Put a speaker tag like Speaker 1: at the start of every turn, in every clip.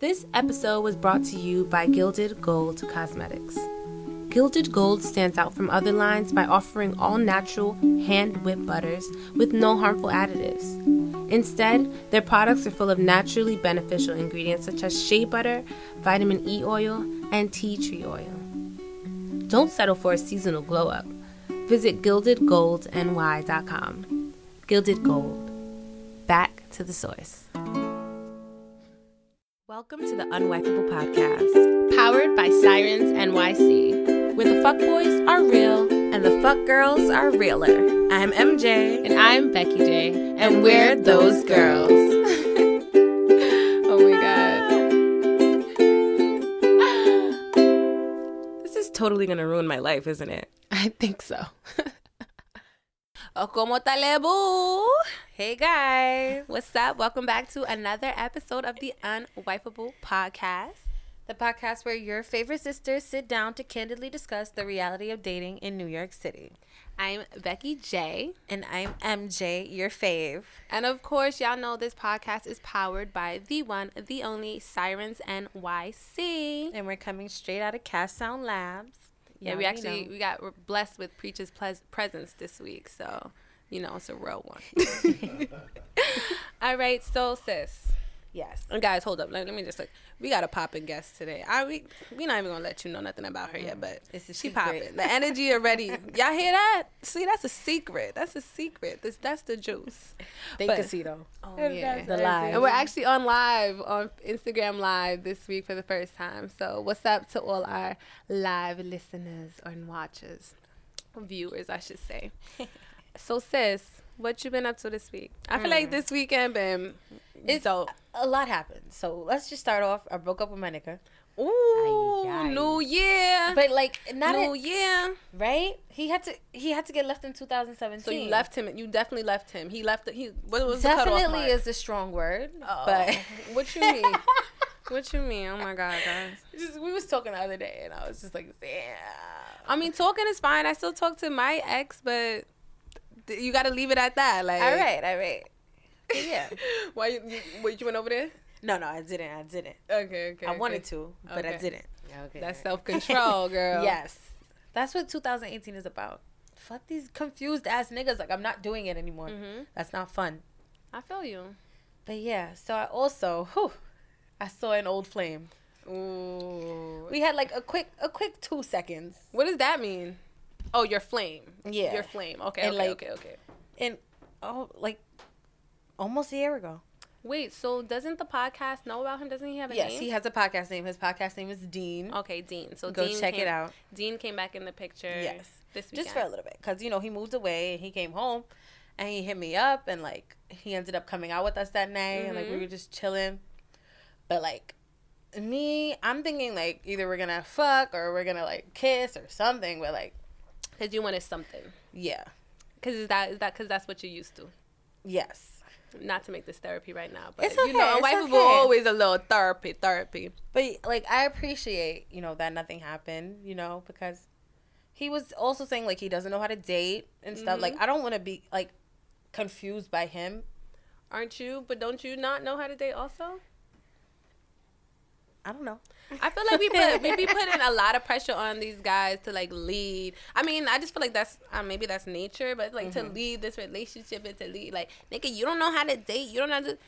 Speaker 1: This episode was brought to you by Gilded Gold Cosmetics. Gilded Gold stands out from other lines by offering all natural, hand whipped butters with no harmful additives. Instead, their products are full of naturally beneficial ingredients such as shea butter, vitamin E oil, and tea tree oil. Don't settle for a seasonal glow up. Visit gildedgoldny.com. Gilded Gold. Back to the source. Welcome to the Unwifeable Podcast, powered by Sirens NYC, where the fuck boys are real
Speaker 2: and the fuck girls are realer. I'm MJ.
Speaker 1: and I'm Becky J, and,
Speaker 2: And we're those girls.
Speaker 1: oh my god.
Speaker 2: This is totally gonna ruin my life, isn't it?
Speaker 1: I think so. como talebu?
Speaker 2: Hey guys.
Speaker 1: What's up? Welcome back to another episode of the Unwifeable Podcast.
Speaker 2: The podcast where your favorite sisters sit down to candidly discuss the reality of dating in New York City.
Speaker 1: I'm Becky J.
Speaker 2: And I'm MJ, your fave.
Speaker 1: And of course, y'all know this podcast is powered by the one, the only Sirens NYC.
Speaker 2: And we're coming straight out of Cast Sound Labs.
Speaker 1: Yeah, we actually
Speaker 2: know.
Speaker 1: we got we're blessed with Preacher's ples- presence this week, so you know it's a real one. All right, so sis,
Speaker 2: Yes.
Speaker 1: and guys, hold up. Let, let me just look. We got a popping guest today. I we we not even gonna let you know nothing about her yet, mm. but
Speaker 2: It's a
Speaker 1: she
Speaker 2: secret.
Speaker 1: popping. The energy already. Y'all hear that? See, that's a secret. That's a secret. This that's the juice.
Speaker 2: They
Speaker 1: But-
Speaker 2: can see though.
Speaker 1: Oh
Speaker 2: yeah. The live.
Speaker 1: And we're actually on live on Instagram Live this week for the first time. So what's up to all our live listeners and watchers, viewers, I should say. so sis, what you been up to this week? I feel like mm. this weekend been
Speaker 2: It's
Speaker 1: dope.
Speaker 2: a lot happened. So let's just start off. I broke up with my nigga.
Speaker 1: Ooh,
Speaker 2: Ay, ay.
Speaker 1: New Year,
Speaker 2: But like not
Speaker 1: New
Speaker 2: a,
Speaker 1: Year.
Speaker 2: right? He had to he had to get left in 2017.
Speaker 1: So you left him. You definitely left him. He left. He what was
Speaker 2: Definitely is a strong word,
Speaker 1: Oh,
Speaker 2: but
Speaker 1: what you mean? what you mean? Oh my god, guys.
Speaker 2: just, we was talking the other day, and I was just like, damn.
Speaker 1: I mean, talking is fine. I still talk to my ex, but you got to leave it at that. Like,
Speaker 2: all right, all right. But yeah.
Speaker 1: Why you, you wait? You went over there?
Speaker 2: No, no, I didn't. I didn't.
Speaker 1: Okay, okay.
Speaker 2: I wanted to, but I didn't. Okay.
Speaker 1: That's self control, girl.
Speaker 2: Yes. That's what 2018 is about. Fuck these confused ass niggas. Like I'm not doing it anymore.
Speaker 1: Mhm.
Speaker 2: That's not fun.
Speaker 1: I feel you.
Speaker 2: But yeah. So I also, whew, I saw an old flame.
Speaker 1: Ooh.
Speaker 2: We had like a quick, a quick two seconds.
Speaker 1: What does that mean? Oh, your flame.
Speaker 2: Yeah.
Speaker 1: Your flame. Okay.
Speaker 2: And,
Speaker 1: okay.
Speaker 2: like,
Speaker 1: okay. Okay.
Speaker 2: And oh, like almost a year ago.
Speaker 1: Wait. So doesn't the podcast know about him? Doesn't he have a
Speaker 2: Yes,
Speaker 1: name?
Speaker 2: he has a podcast name. His podcast name is Dean.
Speaker 1: Okay, Dean. So
Speaker 2: Go
Speaker 1: Dean
Speaker 2: check
Speaker 1: came,
Speaker 2: it out.
Speaker 1: Dean came back in the picture.
Speaker 2: Yes.
Speaker 1: This weekend.
Speaker 2: Just for a little bit, cause you know he moved away and he came home, and he hit me up and like he ended up coming out with us that night and like we
Speaker 1: Mhm.
Speaker 2: were just chilling. But like me, I'm thinking like either we're gonna fuck or we're gonna like kiss or something. But like
Speaker 1: Cause you wanted something.
Speaker 2: yeah,
Speaker 1: Cause is that is that cause that's what you're used to.
Speaker 2: yes.
Speaker 1: Not to make this therapy right now, but
Speaker 2: It's
Speaker 1: you know,
Speaker 2: okay,
Speaker 1: wife
Speaker 2: okay.
Speaker 1: will always a little therapy, therapy.
Speaker 2: But like I appreciate you know that nothing happened. You know because he was also saying like he doesn't know how to date and stuff. Like
Speaker 1: Mm-hmm.
Speaker 2: I don't want to be like confused by him.
Speaker 1: Aren't you? But don't you not know how to date also?
Speaker 2: I don't know.
Speaker 1: I feel like we put we be putting a lot of pressure on these guys to like lead. I mean, I just feel like that's uh, maybe that's nature, but like to lead this relationship and to lead like nigga, you don't know how to date. You don't know how to.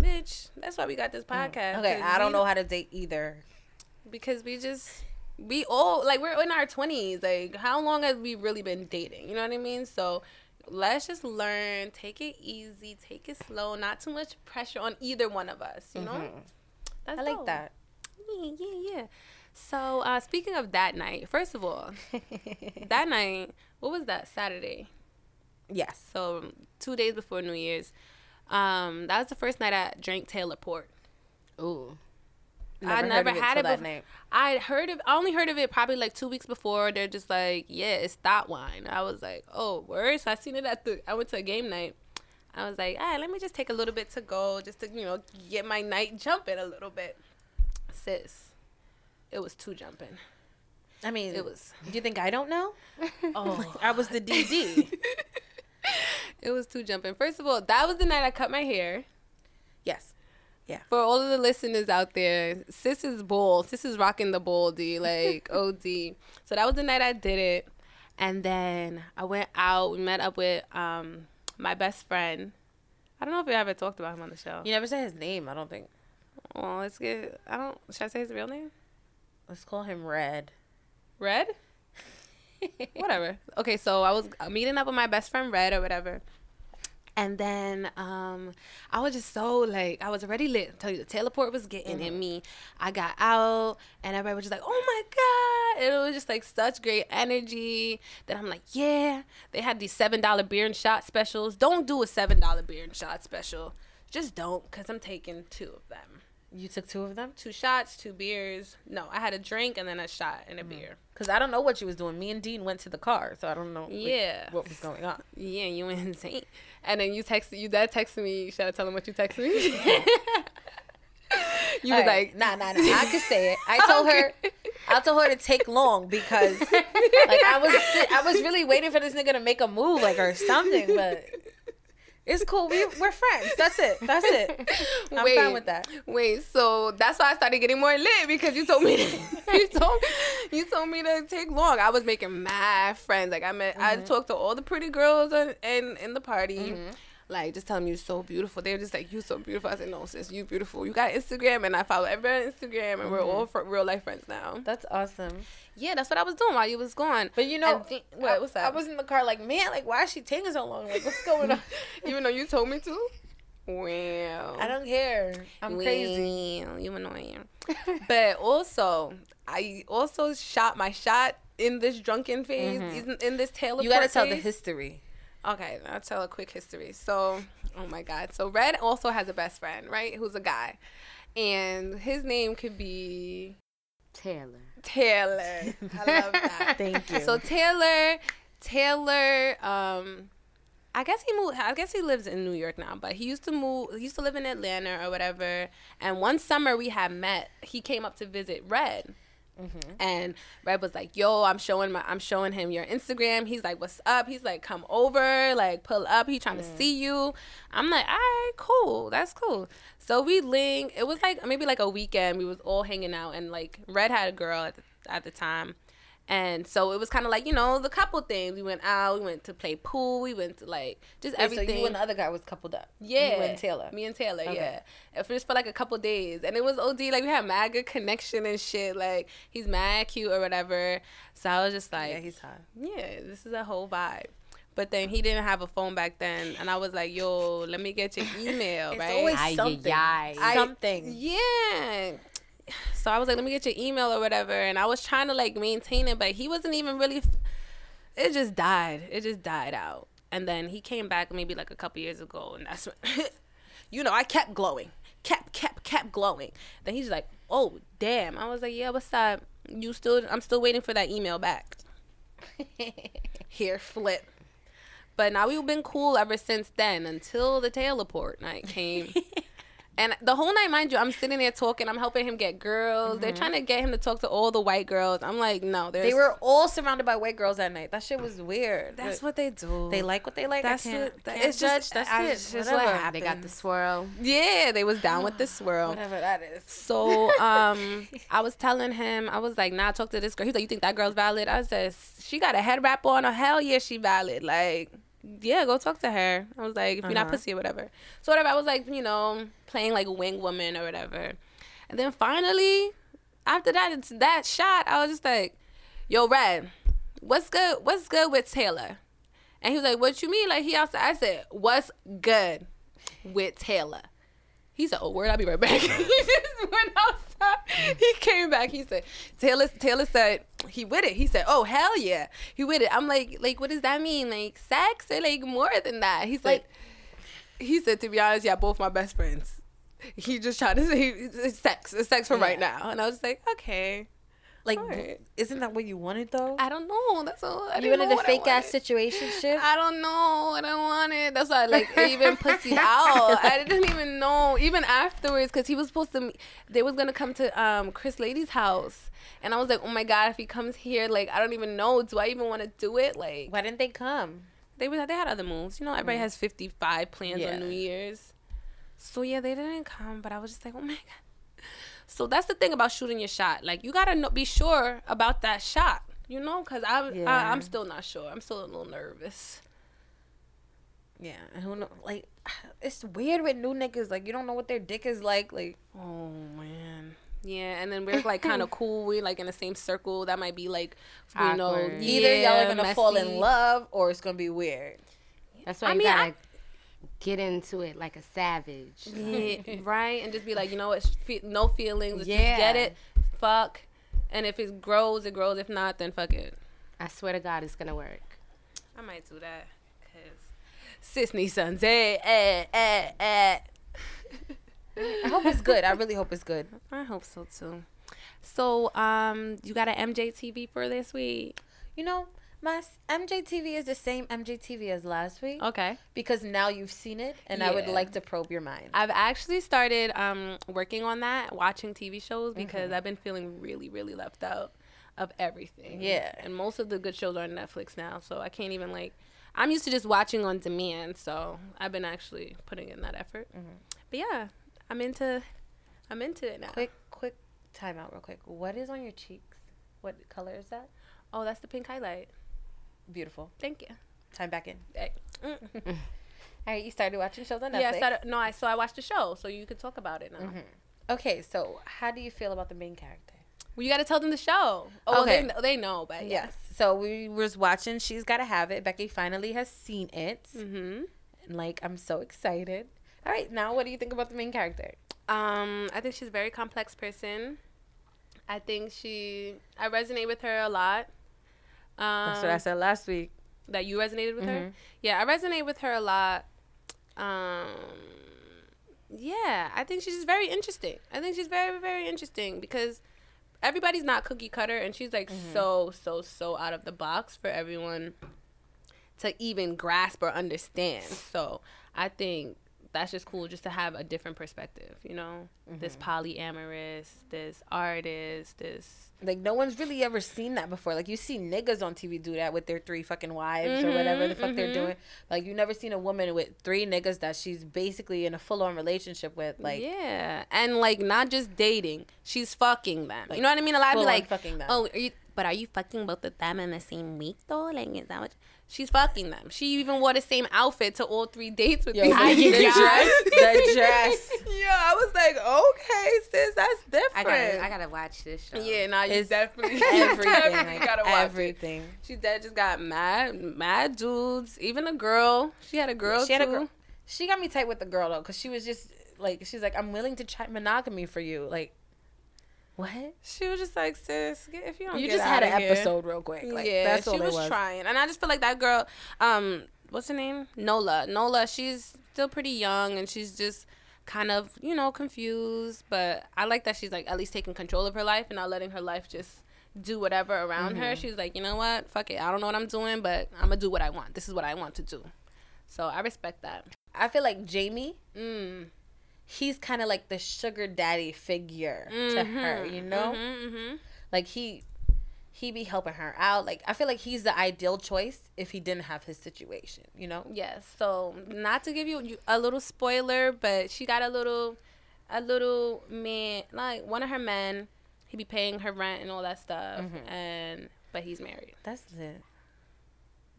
Speaker 1: Bitch, that's why we got this podcast.
Speaker 2: Okay, I don't
Speaker 1: we-
Speaker 2: know how to date either.
Speaker 1: because we just we all like we're in our 20s like how long have we really been dating you know what i mean so let's just learn take it easy take it slow not too much pressure on either one of us you know
Speaker 2: Mhm.
Speaker 1: that's
Speaker 2: I like
Speaker 1: dope.
Speaker 2: that.
Speaker 1: Yeah yeah yeah so uh speaking of that night first of all that night what was that saturday
Speaker 2: yes.
Speaker 1: so two days before new year's um that was the first night i drank taylor port
Speaker 2: Ooh.
Speaker 1: I never had it
Speaker 2: that
Speaker 1: bef-
Speaker 2: night.
Speaker 1: I heard of I only heard of it probably like two weeks before. They're just like, yeah, it's that wine. I was like, oh, word. So I seen it at the. I went to a game night. I was like, ah, let me just take a little bit to go, just to you know get my night jumping a little bit. Sis, it was too jumping.
Speaker 2: I mean,
Speaker 1: It was.
Speaker 2: Do you think I don't know?
Speaker 1: Oh,
Speaker 2: I was the DD.
Speaker 1: it was too jumping. First of all, that was the night I cut my hair.
Speaker 2: yes. Yeah.
Speaker 1: For all of the listeners out there, sis is bold. Sis is rocking the boldy, like OD. So that was the night I did it. And then I went out. We met up with um, my best friend. I don't know if we ever talked about him on the show.
Speaker 2: You never said his name. I don't think.
Speaker 1: Well, let's get. I don't. Should I say his real name?
Speaker 2: Let's call him Red.
Speaker 1: Red. whatever. Okay, so I was meeting up with my best friend Red or whatever. And then um, I was just so like I was already lit. I tell you the Taylor Port was getting
Speaker 2: Mm-hmm.
Speaker 1: in me. I got out and everybody was just like, "Oh my god!" It was just like such great energy. That I'm like, yeah. They had these seven dollar beer and shot specials. Don't do a seven dollar beer and shot special. Just don't, cause I'm taking two of them.
Speaker 2: You took two of them?
Speaker 1: Two shots, two beers. No, I had a drink and then a shot and a mm-hmm. beer.
Speaker 2: Because I don't know what you was doing. Me and Dean went to the car, so I don't know like,
Speaker 1: Yeah.
Speaker 2: what was going on.
Speaker 1: Yeah, you went insane. And then you texted you dad texted me. Should I tell him what you texted me? you was
Speaker 2: All right.
Speaker 1: like,
Speaker 2: nah, nah, nah. I could say it. I told her, I told her to take long because, like, I was, I was really waiting for this nigga to make a move, like, or something. But it's cool. We we're friends. That's it. That's it. I'm
Speaker 1: Wait.
Speaker 2: fine with that.
Speaker 1: Wait, so that's why I started getting more lit because you told me to, you told you told me to take long. I was making mad friends. Like I met, I
Speaker 2: Mm-hmm.
Speaker 1: talked to all the pretty girls in in, in the party. Like just telling me you're so beautiful. They were just like you're so beautiful. I said no, sis, you beautiful. You got Instagram, and I follow everybody on Instagram, and we're
Speaker 2: Mm-hmm.
Speaker 1: all fr- real life friends now.
Speaker 2: That's awesome.
Speaker 1: Yeah, that's what I was doing while you was gone.
Speaker 2: But you know,
Speaker 1: thi- what? What's
Speaker 2: I,
Speaker 1: that?
Speaker 2: I was in the car, like, man, like, why is she taking so long? Like, what's going on?
Speaker 1: Even though you told me to. Wow.
Speaker 2: I don't care. I'm crazy.
Speaker 1: Well, You annoying. but also, I also shot my shot in this drunken phase, in, in this
Speaker 2: Mm-hmm. You gotta tell the history.
Speaker 1: Okay, I'll tell a quick history. So, oh my God. So, Red also has a best friend, right? Who's a guy. And his name could be
Speaker 3: Taylor.
Speaker 1: Taylor. I love that.
Speaker 2: Thank you.
Speaker 1: So Taylor, Taylor, um, I guess he moved. I guess he lives in New York now, but he used to move. He used to live in Atlanta or whatever. And one summer we had met. He came up to visit Red. Mm-hmm. And Red was like, "Yo, I'm showing my, I'm showing him your Instagram." He's like, "What's up?" He's like, "Come over, like pull up." He trying to mm. see you. I'm like, "All right, cool, that's cool." So we link. It was like maybe like a weekend. We was all hanging out, and like Red had a girl at the, at the time, and so it was kind of like you know the couple things. We went out. We went to play pool. We went to like just
Speaker 2: Wait,
Speaker 1: everything.
Speaker 2: So you and the other guy was coupled up.
Speaker 1: Yeah,
Speaker 2: You and Taylor.
Speaker 1: Me and Taylor,
Speaker 2: Okay.
Speaker 1: yeah. And for just for like a couple days, and it was OD. Like we had mad good connection and shit. Like he's mad cute or whatever. So I was just like,
Speaker 2: Yeah, he's hot.
Speaker 1: yeah, this is a whole vibe. But then he didn't have a phone back then, and I was like, yo, let me get your email,
Speaker 2: It's
Speaker 1: right?
Speaker 2: always something.
Speaker 3: ay,
Speaker 1: ay.
Speaker 2: something.
Speaker 1: Yeah. So I was like, let me get your email or whatever. And I was trying to like maintain it, but he wasn't even really. It just died. It just died out. And then he came back maybe like a couple years ago, and that's when, you know, I kept glowing, kept, kept, kept glowing. Then he's like, oh damn. I was like, yeah, what's up? You still? I'm still waiting for that email back. Here, flip. But now we've been cool ever since then until the Taylor Port night came. and the whole night, mind you, I'm sitting there talking. I'm helping him get girls. They're trying to get him to talk to all the white girls. I'm like, no, there's,
Speaker 2: They were all surrounded by white girls that night. That shit was weird.
Speaker 1: That's
Speaker 2: But
Speaker 1: what they do.
Speaker 2: they like. What they like.
Speaker 1: That's
Speaker 2: I can't,
Speaker 1: what- that-
Speaker 2: can't
Speaker 1: it's
Speaker 2: judge.
Speaker 1: just-
Speaker 2: That's
Speaker 1: I-
Speaker 2: it.
Speaker 1: just
Speaker 2: Whatever.
Speaker 1: what happened.
Speaker 3: They got the swirl.
Speaker 1: Yeah, they was down with the swirl.
Speaker 2: Whatever that is.
Speaker 1: So um, I was telling him, I was like, nah, talk to this girl. He's like, you think that girl's valid? I said, she got a head wrap on. Oh, hell yeah, she valid. Like, yeah, go talk to her. I was like, if you're not
Speaker 2: Uh-huh.
Speaker 1: pussy or whatever. So whatever, I was like, you know, playing like wing woman or whatever. And then finally, after that, it's that shot, I was just like, yo, Red, what's good? What's good with Taylor? And he was like, what you mean? Like, he outside. I said, what's good with Taylor? He said, "Oh, word, I'll be right back." he just went outside. He came back. He said, "Taylor, Taylor said he with it." He said, "Oh, hell yeah, he with it." I'm like, like, what does that mean? Like sex or like more than that? He said,
Speaker 2: Like-
Speaker 1: he said, to be honest, yeah, both my best friends. He just tried to say sex, sex for right now, and I was like, okay,
Speaker 2: Like,
Speaker 1: Alright.
Speaker 2: isn't that what you wanted though?
Speaker 1: I don't know. That's all. I
Speaker 2: you wanted a fake ass situation shit.
Speaker 1: I don't know. I don't want it. That's why I like even pussied out. I didn't even know. Even afterwards, because he was supposed to, they was gonna come to um Chris Lady's house, and I was like, oh my god, if he comes here, like I don't even know. Do I even want to do it? Like
Speaker 2: Why didn't they come?
Speaker 1: they were, they had other moves. You know, everybody has fifty five plans
Speaker 2: Yeah.
Speaker 1: on New Year's. So yeah, they didn't come, but I was just like, oh my god. So that's the thing about shooting your shot. Like you gotta know, be sure about that shot, you know, because I,
Speaker 2: Yeah.
Speaker 1: I I'm still not sure. I'm still a little nervous.
Speaker 2: Yeah, and who know? Like, it's weird with new niggas. Like, you don't know what their dick is like. Like,
Speaker 1: Oh man. Yeah, and then we're like kind of cool. We're like in the same circle. That might be like, you know,
Speaker 3: Awkward.
Speaker 2: either y'all are gonna fall in love or it's gonna be weird.
Speaker 3: That's why
Speaker 1: I
Speaker 3: you
Speaker 1: mean,
Speaker 3: gotta
Speaker 1: I-
Speaker 3: get into it like a savage.
Speaker 1: Yeah, right, and just be like, you know what, fe- no feelings. Let's
Speaker 3: Yeah.
Speaker 1: Just get it, fuck, and if it grows, it grows. If not, then fuck it.
Speaker 3: I swear to God, it's gonna work.
Speaker 1: I might do that, cause sis needs sons. Eh, eh, eh, eh.
Speaker 2: I hope it's good. I really hope it's good.
Speaker 1: I hope so too. So, um, you got an MJTV for this week?
Speaker 2: You know, my MJTV is the same MJTV as last week
Speaker 1: Okay.
Speaker 2: because now you've seen it, and I would like to probe your mind.
Speaker 1: I've actually started um, working on that, watching TV shows because I've been feeling really, really left out of everything.
Speaker 2: Yeah.
Speaker 1: And most of the good shows are on Netflix now, so I can't even like. I'm used to just watching on demand, so I've been actually putting in that effort. But yeah, I'm into, I'm into it now.
Speaker 2: Quick, quick timeout, real quick. What is on your cheeks? What color is that?
Speaker 1: Oh, that's the pink highlight.
Speaker 2: Beautiful.
Speaker 1: Thank you.
Speaker 2: Time back in.
Speaker 1: Hey. Mm.
Speaker 2: All right, you started watching shows on Netflix.
Speaker 1: Yeah, I started, no, I so I watched the show, so you could talk about it now.
Speaker 2: Okay, so how do you feel about the main character?
Speaker 1: Well, you got to tell them the show. Oh,
Speaker 2: Okay.
Speaker 1: they, kn- they know, but yeah.
Speaker 2: Yes. So we was watching She's Gotta Have It. Becky finally has seen it.
Speaker 1: Mm-hmm.
Speaker 2: And like I'm so excited. All right, now what do you think about the main character?
Speaker 1: Um, I think she's a very complex person. I think she, I resonate with her a lot. Um,
Speaker 2: That's what I said last week.
Speaker 1: that you resonated with her.
Speaker 2: Mhm.
Speaker 1: Yeah, I resonate with her a lot. Um, yeah, I think she's just very interesting. I think she's very, very interesting because everybody's not cookie cutter, and she's like so, so, so out of the box for everyone to even grasp or understand. So I think that's just cool just to have a different perspective, you know? This mm-hmm. polyamorous, this artist, this
Speaker 2: Like no one's really ever seen that before. Like you see niggas on TV do that with their three fucking wives or whatever the fuck they're mm-hmm, doing. Mm-hmm. Like you never seen a woman with three niggas that she's basically in a full on relationship with. Like
Speaker 1: yeah, and like not just dating, she's fucking them. you know what I mean? A lot of people like,
Speaker 2: fucking them.
Speaker 1: oh, are you, but are you fucking both of them in the same week though? Like, is that what? She's fucking them. She even wore the same outfit to all three dates with
Speaker 2: Yo,
Speaker 1: these
Speaker 2: the,
Speaker 1: niggas.
Speaker 2: the dress, the dress.
Speaker 1: yeah, I was like, okay, sis, that's different.
Speaker 3: I gotta, I gotta watch this show.
Speaker 1: yeah, nah, you
Speaker 2: It's
Speaker 1: definitely
Speaker 2: Everything,
Speaker 1: definitely
Speaker 2: like,
Speaker 1: gotta watch it.
Speaker 2: everything.
Speaker 1: She dead just got mad, mad dudes. Even a girl. She had a girl
Speaker 2: She had a girl. She got me tight with the girl though, cause she was just like, she's like, I'm willing to try monogamy for you. Like, what?
Speaker 1: She was just like, sis, get, if you don't
Speaker 2: You just had an
Speaker 1: here."
Speaker 2: episode real quick. Like,
Speaker 1: yeah,
Speaker 2: that's
Speaker 1: she
Speaker 2: all
Speaker 1: was,
Speaker 2: was.
Speaker 1: trying, and I just feel like that girl. Um, what's her name? Nola. Nola. She's still pretty young, and she's just kind of you know confused. But I like that she's like at least taking control of her life and not letting her life just do whatever around her.
Speaker 2: Mm-hmm.
Speaker 1: She's like, you know what? Fuck it. I don't know what I'm doing, but I'm gonna do what I want. This is what I want to do. So I respect that.
Speaker 2: I feel like Jamie,
Speaker 1: Mm.
Speaker 2: He's kind of like the sugar daddy figure to her. Mm-hmm, you mm-hmm, know,
Speaker 1: hmm
Speaker 2: like he he be helping her out. Like I feel like he's the ideal choice if he didn't have his situation. You know.
Speaker 1: Yes. So not to give you you- a little spoiler, but she got a little, a little man, like one of her men. He be paying her rent and all that stuff, mm-hmm. and but he's married.
Speaker 2: That's it.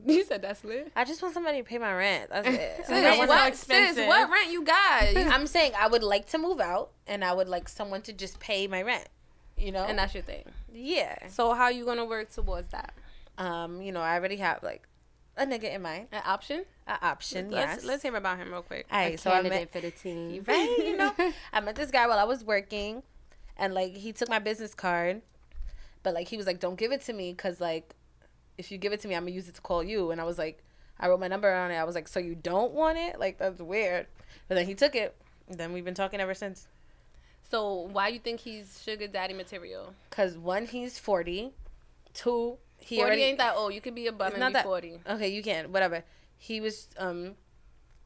Speaker 1: You said that's lit.
Speaker 2: I just want somebody to pay my rent. That's it.
Speaker 1: Sis,
Speaker 2: Like, I want
Speaker 3: so
Speaker 1: what,
Speaker 3: expensive.
Speaker 1: sis, what rent you got?
Speaker 2: I'm saying I would like to move out, and I would like someone to just pay my rent. You know.
Speaker 1: and that's your thing.
Speaker 2: yeah.
Speaker 1: So how you gonna work towards that?
Speaker 2: Um. You know, I already have like a nigga in mind.
Speaker 1: An option?
Speaker 2: An option.
Speaker 1: Let's
Speaker 2: yes.
Speaker 1: let's hear about him real quick.
Speaker 2: All
Speaker 3: A
Speaker 2: right. So I met
Speaker 3: candidate for the team.
Speaker 2: right? You know, I met this guy while I was working, and like he took my business card, but like he was like, "Don't give it to me, cause like, if you give it to me, I'm gonna use it to call you." And I was like, I wrote my number on it. I was like, "So you don't want it? Like that's weird." But then he took it. and Then we've been talking ever since.
Speaker 1: So why you think he's sugar daddy material?
Speaker 2: Cause one, he's forty. Two, he
Speaker 1: Forty
Speaker 2: already
Speaker 1: ain't that old. You could be a bum and be
Speaker 2: that-
Speaker 1: forty.
Speaker 2: Okay, you can whatever. He was um.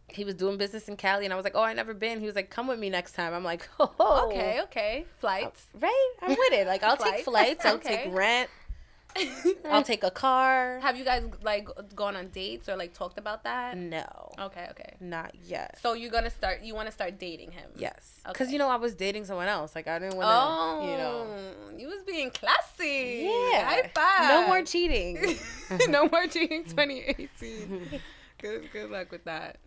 Speaker 2: He was doing business in Cali, and I was like, "Oh, I never been." He was like, "Come with me next time." I'm like, "Oh,
Speaker 1: Okay, okay. Flights.
Speaker 2: right? I'm with it. Like I'll
Speaker 1: Flight.
Speaker 2: take flights, I'll
Speaker 1: Okay.
Speaker 2: take rent. I'll take a car.
Speaker 1: Have you guys like gone on dates or like talked about that?
Speaker 2: No,
Speaker 1: Okay, okay.
Speaker 2: not yet.
Speaker 1: So you're gonna start. You want to start dating him?
Speaker 2: Yes, because
Speaker 1: Okay.
Speaker 2: you know I was dating someone else. Like I didn't want
Speaker 1: Oh,
Speaker 2: to, you know.
Speaker 1: Oh, you was being classy.
Speaker 2: Yeah.
Speaker 1: High five.
Speaker 2: No more cheating.
Speaker 1: no more cheating 2018. good good luck with that.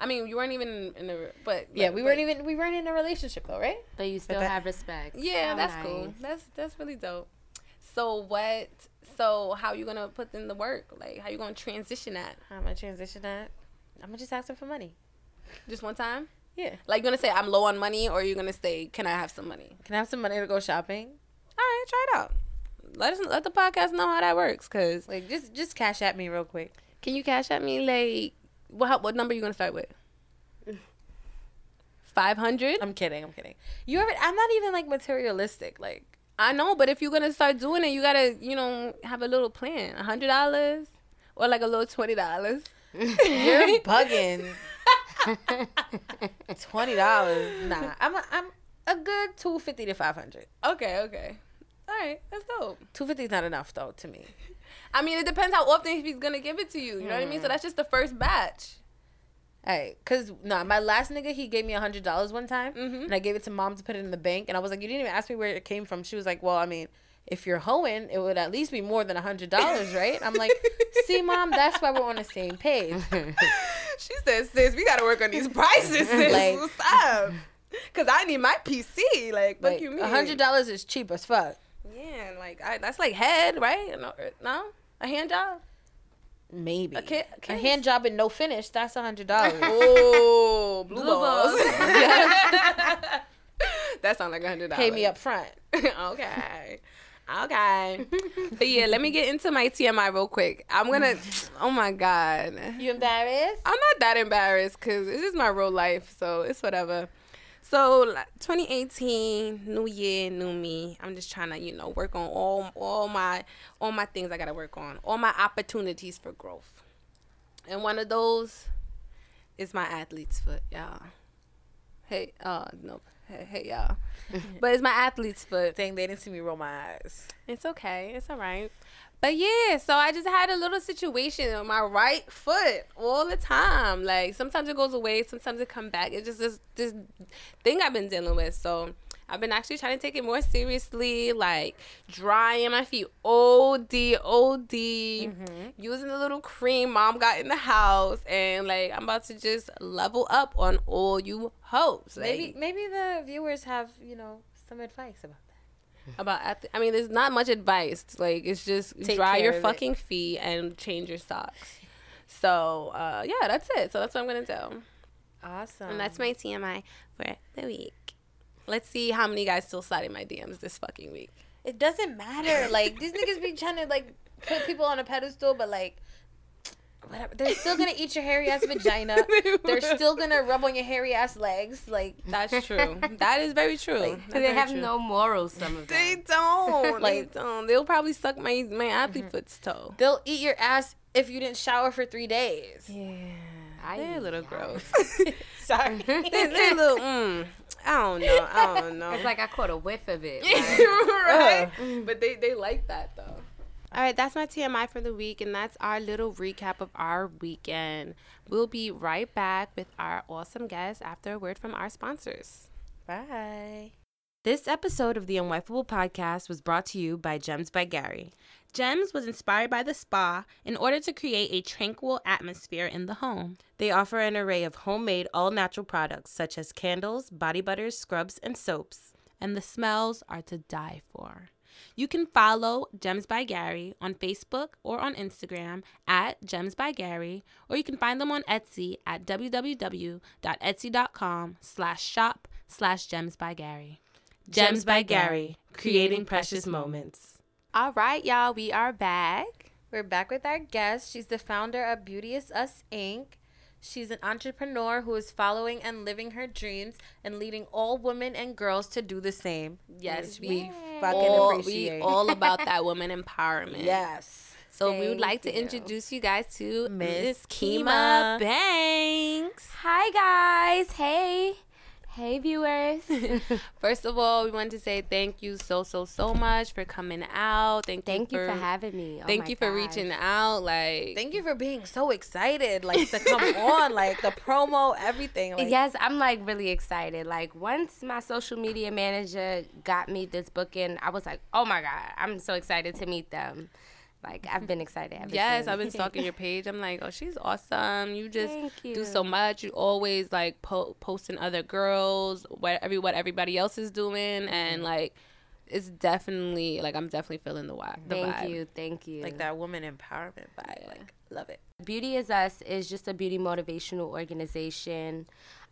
Speaker 1: I mean, you weren't even in a but
Speaker 2: yeah,
Speaker 1: but-
Speaker 2: we weren't even we weren't in a relationship though, right?
Speaker 3: But you still
Speaker 2: that-
Speaker 3: have respect.
Speaker 1: Yeah,
Speaker 3: How
Speaker 1: that's
Speaker 3: nice.
Speaker 1: cool. That's that's really dope. So what so how you gonna put in the work? Like how you gonna transition that?
Speaker 2: How am I transition that? I'm gonna just ask her for money.
Speaker 1: Just one time?
Speaker 2: Yeah.
Speaker 1: Like you're gonna say I'm low on money or you're gonna say, Can I have some money?
Speaker 2: Can I have some money to go shopping?
Speaker 1: All right, try it out. Let us let the podcast know how that works. Cause
Speaker 2: Like just just cash at me real quick.
Speaker 1: can you cash at me like what what number you gonna start with? Five hundred?
Speaker 2: I'm kidding. I'm kidding. You ever? I'm not even like materialistic. Like
Speaker 1: I know, but if you're gonna start doing it, you gotta, you know, have a little plan. A hundred dollars or like a little twenty dollars.
Speaker 2: you're bugging. Twenty dollars? Nah. I'm a, I'm a good two fifty to five hundred.
Speaker 1: Okay, okay. All right, that's dope.
Speaker 2: Two fifty is not enough though to me.
Speaker 1: I mean, it depends how often he's gonna give it to you. You know what I mean? So hmm. that's just the first batch.
Speaker 2: Hey, cause nah, my last nigga he gave me a hundred dollars one time,
Speaker 1: Mhm.
Speaker 2: and I gave it to mom to put it in the bank, and I was like, you didn't even ask me where it came from. She was like, well, I mean, if you're hoeing, it would at least be more than a hundred dollars, right? I'm like, see, mom, that's why we're on the same page.
Speaker 1: She says, "Sis, we gotta work on these prices, sis.
Speaker 2: Like-
Speaker 1: What's up? Cause I need my PC. Like, what
Speaker 2: Like
Speaker 1: you mean?
Speaker 2: a hundred dollars is cheap as fuck.
Speaker 1: Yeah, like I, that's like head, right? No, no, a hand job.
Speaker 2: Maybe
Speaker 1: A ki-
Speaker 2: a
Speaker 1: kiss?
Speaker 2: hand job and no finish. That's a hundred dollars.
Speaker 1: Oh, blue,
Speaker 3: Blue
Speaker 1: balls.
Speaker 3: balls.
Speaker 1: that sounds like a hundred dollars.
Speaker 2: Pay me up front.
Speaker 1: okay. Okay. but yeah, let me get into my TMI real quick. I'm gonna. Oh my god.
Speaker 2: You embarrassed?
Speaker 1: I'm not that embarrassed because it's just my real life, so it's whatever. So like, 2018, new year, new me. I'm just trying to, you know, work on all all my all my things I gotta work on, all my opportunities for growth. And one of those is my athlete's foot, y'all. Hey, uh, no, hey, hey, y'all. but it's my athlete's foot.
Speaker 2: Dang, they didn't see me roll my eyes.
Speaker 1: It's okay. It's all right. But yeah, so I just had a little situation on my right foot all the time. Like sometimes it goes away, sometimes it come back. It's just this this thing I've been dealing with. So I've been actually trying to take it more seriously, like drying my feet OD, OD, using the little cream mom got in the house, and like I'm about to just level up on all you hoes. Like,
Speaker 2: Maybe maybe the viewers have you know some advice about that.
Speaker 1: about I mean, there's not much advice. Like it's just
Speaker 2: Take
Speaker 1: dry your
Speaker 2: of it.
Speaker 1: fucking feet and change your socks. So uh, yeah, that's it. So that's what I'm gonna do,
Speaker 2: Awesome.
Speaker 1: and that's my TMI for the week. Let's see how many guys still slide in my DMs this fucking week.
Speaker 2: it doesn't matter. Like these niggas be trying to like put people on a pedestal, but like whatever. They're still gonna eat your hairy ass vagina.
Speaker 1: They
Speaker 2: They're still gonna rub on your hairy ass legs. Like
Speaker 1: That's true. that is very true.
Speaker 2: Like,
Speaker 3: they
Speaker 1: very
Speaker 3: have
Speaker 1: true.
Speaker 3: no morals. Some of them.
Speaker 1: They
Speaker 3: them.
Speaker 1: don't.
Speaker 2: Like-
Speaker 1: they don't. They'll probably suck my my athlete foot's toe.
Speaker 2: they'll eat your ass if you didn't shower for three days.
Speaker 1: Yeah,
Speaker 3: I-
Speaker 1: they're a little
Speaker 3: yeah.
Speaker 1: gross.
Speaker 2: Sorry.
Speaker 1: they're, they're a little. Mm, I don't know. I don't know.
Speaker 3: It's like I caught a whiff of it.
Speaker 1: right? Uh-huh. Mm-hmm. But they, they like that though. All right, that's my TMI for the week, and that's our little recap of our weekend. We'll be right back with our awesome guests after a word from our sponsors.
Speaker 2: Bye.
Speaker 1: This episode of the Unwifeable podcast was brought to you by Gems by Gary. Gems was inspired by the spa in order to create a tranquil atmosphere in the home. They offer an array of homemade, all natural products such as candles, body butters, scrubs, and soaps. And the smells are to die for. You can follow Gems by Gary on Facebook or on Instagram at Gems by Gary, or you can find them on Etsy at www.etsy.com slash shop slash Gems by Gary. Gems by Gary, creating precious moments. All right, y'all, we are back.
Speaker 2: We're back with our guest. She's the founder of Beauteous Us Inc. She's an entrepreneur who is following and living her dreams and leading all women and girls to do the same.
Speaker 1: Yes,
Speaker 2: we
Speaker 1: we
Speaker 2: fucking
Speaker 1: all,
Speaker 2: appreciate.
Speaker 1: we all about that woman empowerment.
Speaker 2: yes.
Speaker 1: So we would
Speaker 2: Thank
Speaker 1: like to
Speaker 2: you.
Speaker 1: introduce you guys to
Speaker 2: Miss
Speaker 1: Miss
Speaker 2: Keema.
Speaker 1: Keema Banks.
Speaker 3: Hi guys. Hey. Hey, viewers.
Speaker 1: First of all, we want to say thank you so so so much for coming out. Thank,
Speaker 3: Thank
Speaker 1: you
Speaker 3: you
Speaker 1: for,
Speaker 3: for having me. Oh
Speaker 1: Thank
Speaker 3: my
Speaker 1: you for
Speaker 3: gosh.
Speaker 1: reaching out. Like
Speaker 2: Thank you for being so excited, like to come on, like the promo, everything. Like,
Speaker 3: yes, I'm like really excited. Like once my social media manager got me this booking, I was like, oh my god, I'm so excited to meet them. Like I've been excited. Ever
Speaker 1: Yes. I've been stalking your page. I'm like, oh, she's awesome. You just
Speaker 3: Thank
Speaker 1: do so much. You always like po- posting other girls, what every what everybody else is doing,
Speaker 3: Mm-hmm.
Speaker 1: and like, it's definitely like I'm definitely feeling the vibe. The
Speaker 3: Thank
Speaker 1: vibe.
Speaker 3: you, thank you.
Speaker 2: like that woman empowerment vibe. Like, love it.
Speaker 3: Beauty is Us is just a beauty motivational organization.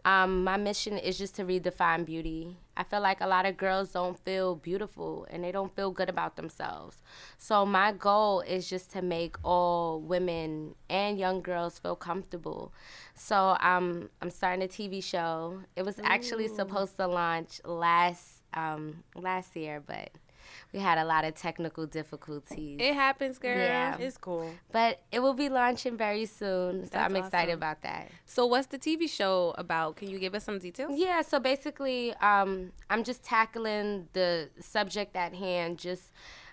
Speaker 3: Um, my mission is just to redefine beauty. I feel like a lot of girls don't feel beautiful and they don't feel good about themselves. So my goal is just to make all women and young girls feel comfortable. So um, I'm starting a TV show. It was actually supposed to launch last um, last year, but we had a lot of technical difficulties.
Speaker 1: It happens, girl.
Speaker 3: Yeah.
Speaker 2: It's cool.
Speaker 3: But it will be launching very soon, so
Speaker 1: That's
Speaker 3: I'm excited
Speaker 1: awesome.
Speaker 3: about that.
Speaker 1: So, what's the TV show about? Can you give us some details?
Speaker 3: Yeah, so basically, um, I'm just tackling the subject at hand, just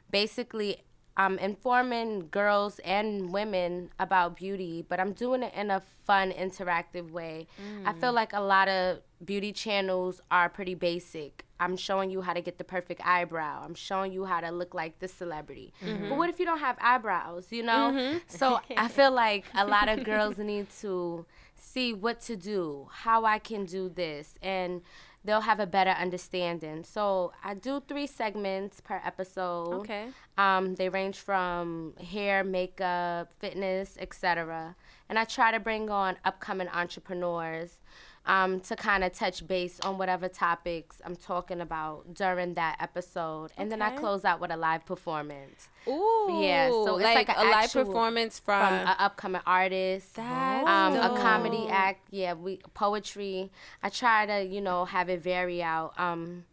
Speaker 3: basically um, informing girls and women about beauty, but I'm doing it in a fun, interactive way. I feel like a lot of beauty channels are pretty basic. I'm showing you how to get the perfect eyebrow. I'm showing you how to look like this celebrity. But what if you don't have eyebrows, you know? So I feel like a lot of girls need to see what to do, how I can do this, and they'll have a better understanding. So I do three segments per episode.
Speaker 1: Okay.
Speaker 3: Um, they range from hair, makeup, fitness, etc. And I try to bring on upcoming entrepreneurs um, to kind of touch base on whatever topics I'm talking about during that episode. And then I close out with a live performance
Speaker 1: Ooh.
Speaker 3: Yeah, so it's like
Speaker 1: like,
Speaker 3: a
Speaker 1: live performance
Speaker 3: from
Speaker 1: from.
Speaker 3: an upcoming artist.
Speaker 1: That's
Speaker 3: um, a comedy act, yeah, we poetry. I try to, you know, have it vary out. Um,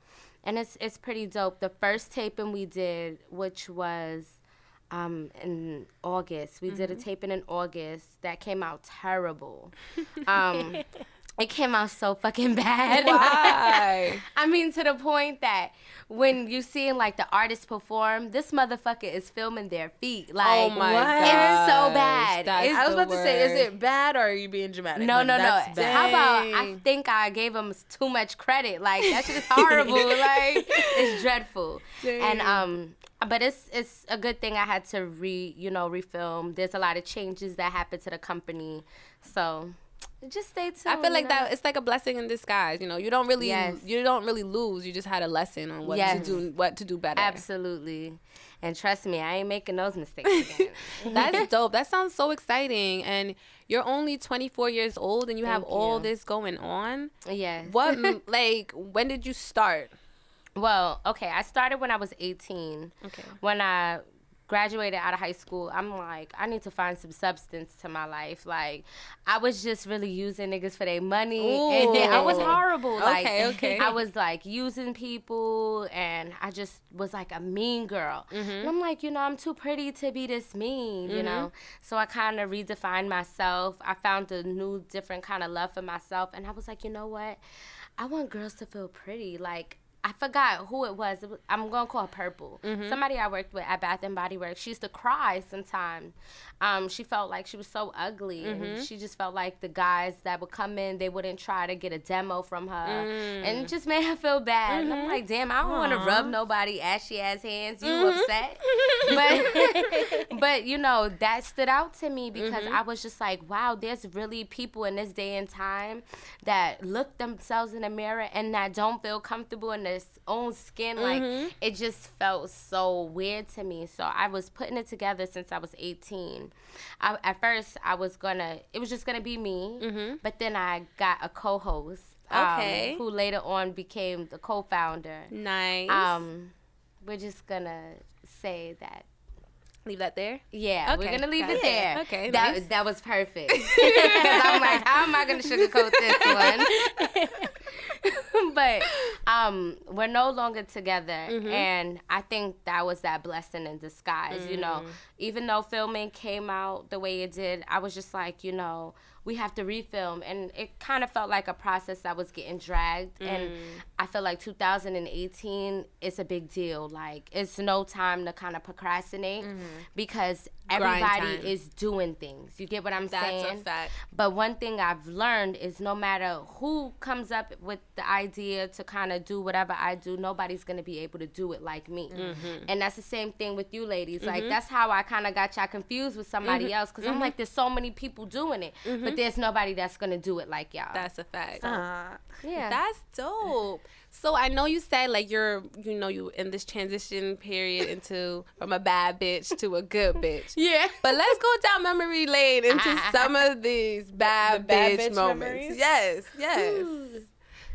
Speaker 3: and it's it's pretty dope. The first taping we did, which was um in August, we did a taping in August that came out terrible. Um, it came out so fucking bad.
Speaker 1: Why?
Speaker 3: I mean, to the point that when you seeing like the artists perform, this motherfucker is filming their feet. Like,
Speaker 1: oh my
Speaker 2: what?
Speaker 1: god.
Speaker 3: It's so bad.
Speaker 1: That's
Speaker 2: I was
Speaker 1: the
Speaker 2: about to say, is it bad or are you being dramatic?
Speaker 3: No,
Speaker 2: Like,
Speaker 3: no, no.
Speaker 2: that's bad.
Speaker 3: How about I think I gave him too much credit. Like that shit is horrible. like it's dreadful. And um but it's it's a good thing I had to re you know refilm. There's a lot of changes that happened to the company, so just stay tuned.
Speaker 1: I feel like that uh, it's like a blessing in disguise. You know, you don't really
Speaker 3: Yes.
Speaker 1: you don't really lose. You just had a lesson on what
Speaker 3: Yes.
Speaker 1: to do what to do better.
Speaker 3: Absolutely. And trust me, I ain't making those mistakes again.
Speaker 1: That's dope. That sounds so exciting. And you're only 24 years old and you have
Speaker 3: Thank
Speaker 1: all this going on.
Speaker 3: yes.
Speaker 1: What like when did you start?
Speaker 3: Well, okay, I started when I was 18.
Speaker 1: Okay.
Speaker 3: When I graduated out of high school, I'm like, I need to find some substance to my life. Like, I was just really using niggas for their money. And then I was horrible. Like,
Speaker 1: Okay, okay.
Speaker 3: I was like using people and I just was like a mean girl.
Speaker 1: Mm-hmm.
Speaker 3: And I'm like, you know, I'm too pretty to be this mean, you know? So I kind of redefined myself. I found a new, different kind of love for myself. And I was like, you know what? I want girls to feel pretty. Like, I forgot who it was. It was I'm gonna call her Purple. Mm-hmm. Somebody I worked with at Bath and Body Works. She used to cry sometimes. Um, she felt like she was so ugly, and mm-hmm. she just felt like the guys that would come in, they wouldn't try to get a demo from her, and it mm. just made her feel bad. And I'm mm-hmm. like, damn, I don't want to rub nobody ashy ass hands. You upset? but but you know that stood out to me because I was just like, wow, there's really people in this day and time that look themselves in the mirror and that don't feel comfortable in their own skin. Like it just felt so weird to me. So I was putting it together since I was 18. I, at first, I was gonna, it was just gonna be me, but then I got a co-host. um,
Speaker 1: Okay.
Speaker 3: who later on became the co-founder.
Speaker 1: Nice.
Speaker 3: Um, we're just gonna say that
Speaker 1: Leave that there.
Speaker 3: yeah,
Speaker 1: Okay,
Speaker 3: we're gonna leave
Speaker 1: got
Speaker 3: it
Speaker 1: it.
Speaker 3: there.
Speaker 1: Okay,
Speaker 3: that
Speaker 1: nice.
Speaker 3: that was perfect. I'm like, how am I gonna sugarcoat this one? but um, we're no longer together,
Speaker 1: Mm-hmm.
Speaker 3: and I think that was that blessing in disguise. You know,
Speaker 1: Mm.
Speaker 3: even though filming came out the way it did, I was just like, you know, we have to refilm and it kind of felt like a process that was getting dragged and i feel like 2018 is a big deal like it's no time to kind of procrastinate because
Speaker 1: Grind
Speaker 3: everybody is doing things you get what i'm
Speaker 1: That's
Speaker 3: saying That's
Speaker 1: a fact.
Speaker 3: but one thing I've learned is no matter who comes up with the idea to kind of do whatever I do, nobody's going to be able to do it like me.
Speaker 1: Mm-hmm.
Speaker 3: And that's the same thing with you ladies. Like, that's how I kind of got y'all confused with somebody
Speaker 1: Mm-hmm.
Speaker 3: else because I'm like, there's so many people doing it, but there's nobody that's going to do it like y'all.
Speaker 1: That's a fact.
Speaker 2: Uh,
Speaker 3: yeah.
Speaker 1: That's dope. So I know you said like you're, you know, you in this transition period into from a bad bitch to a good bitch.
Speaker 3: yeah.
Speaker 1: But let's go down memory lane into some of these bad,
Speaker 2: The bad
Speaker 1: bitch,
Speaker 2: bitch
Speaker 1: moments.
Speaker 2: memories?
Speaker 1: Yes, yes.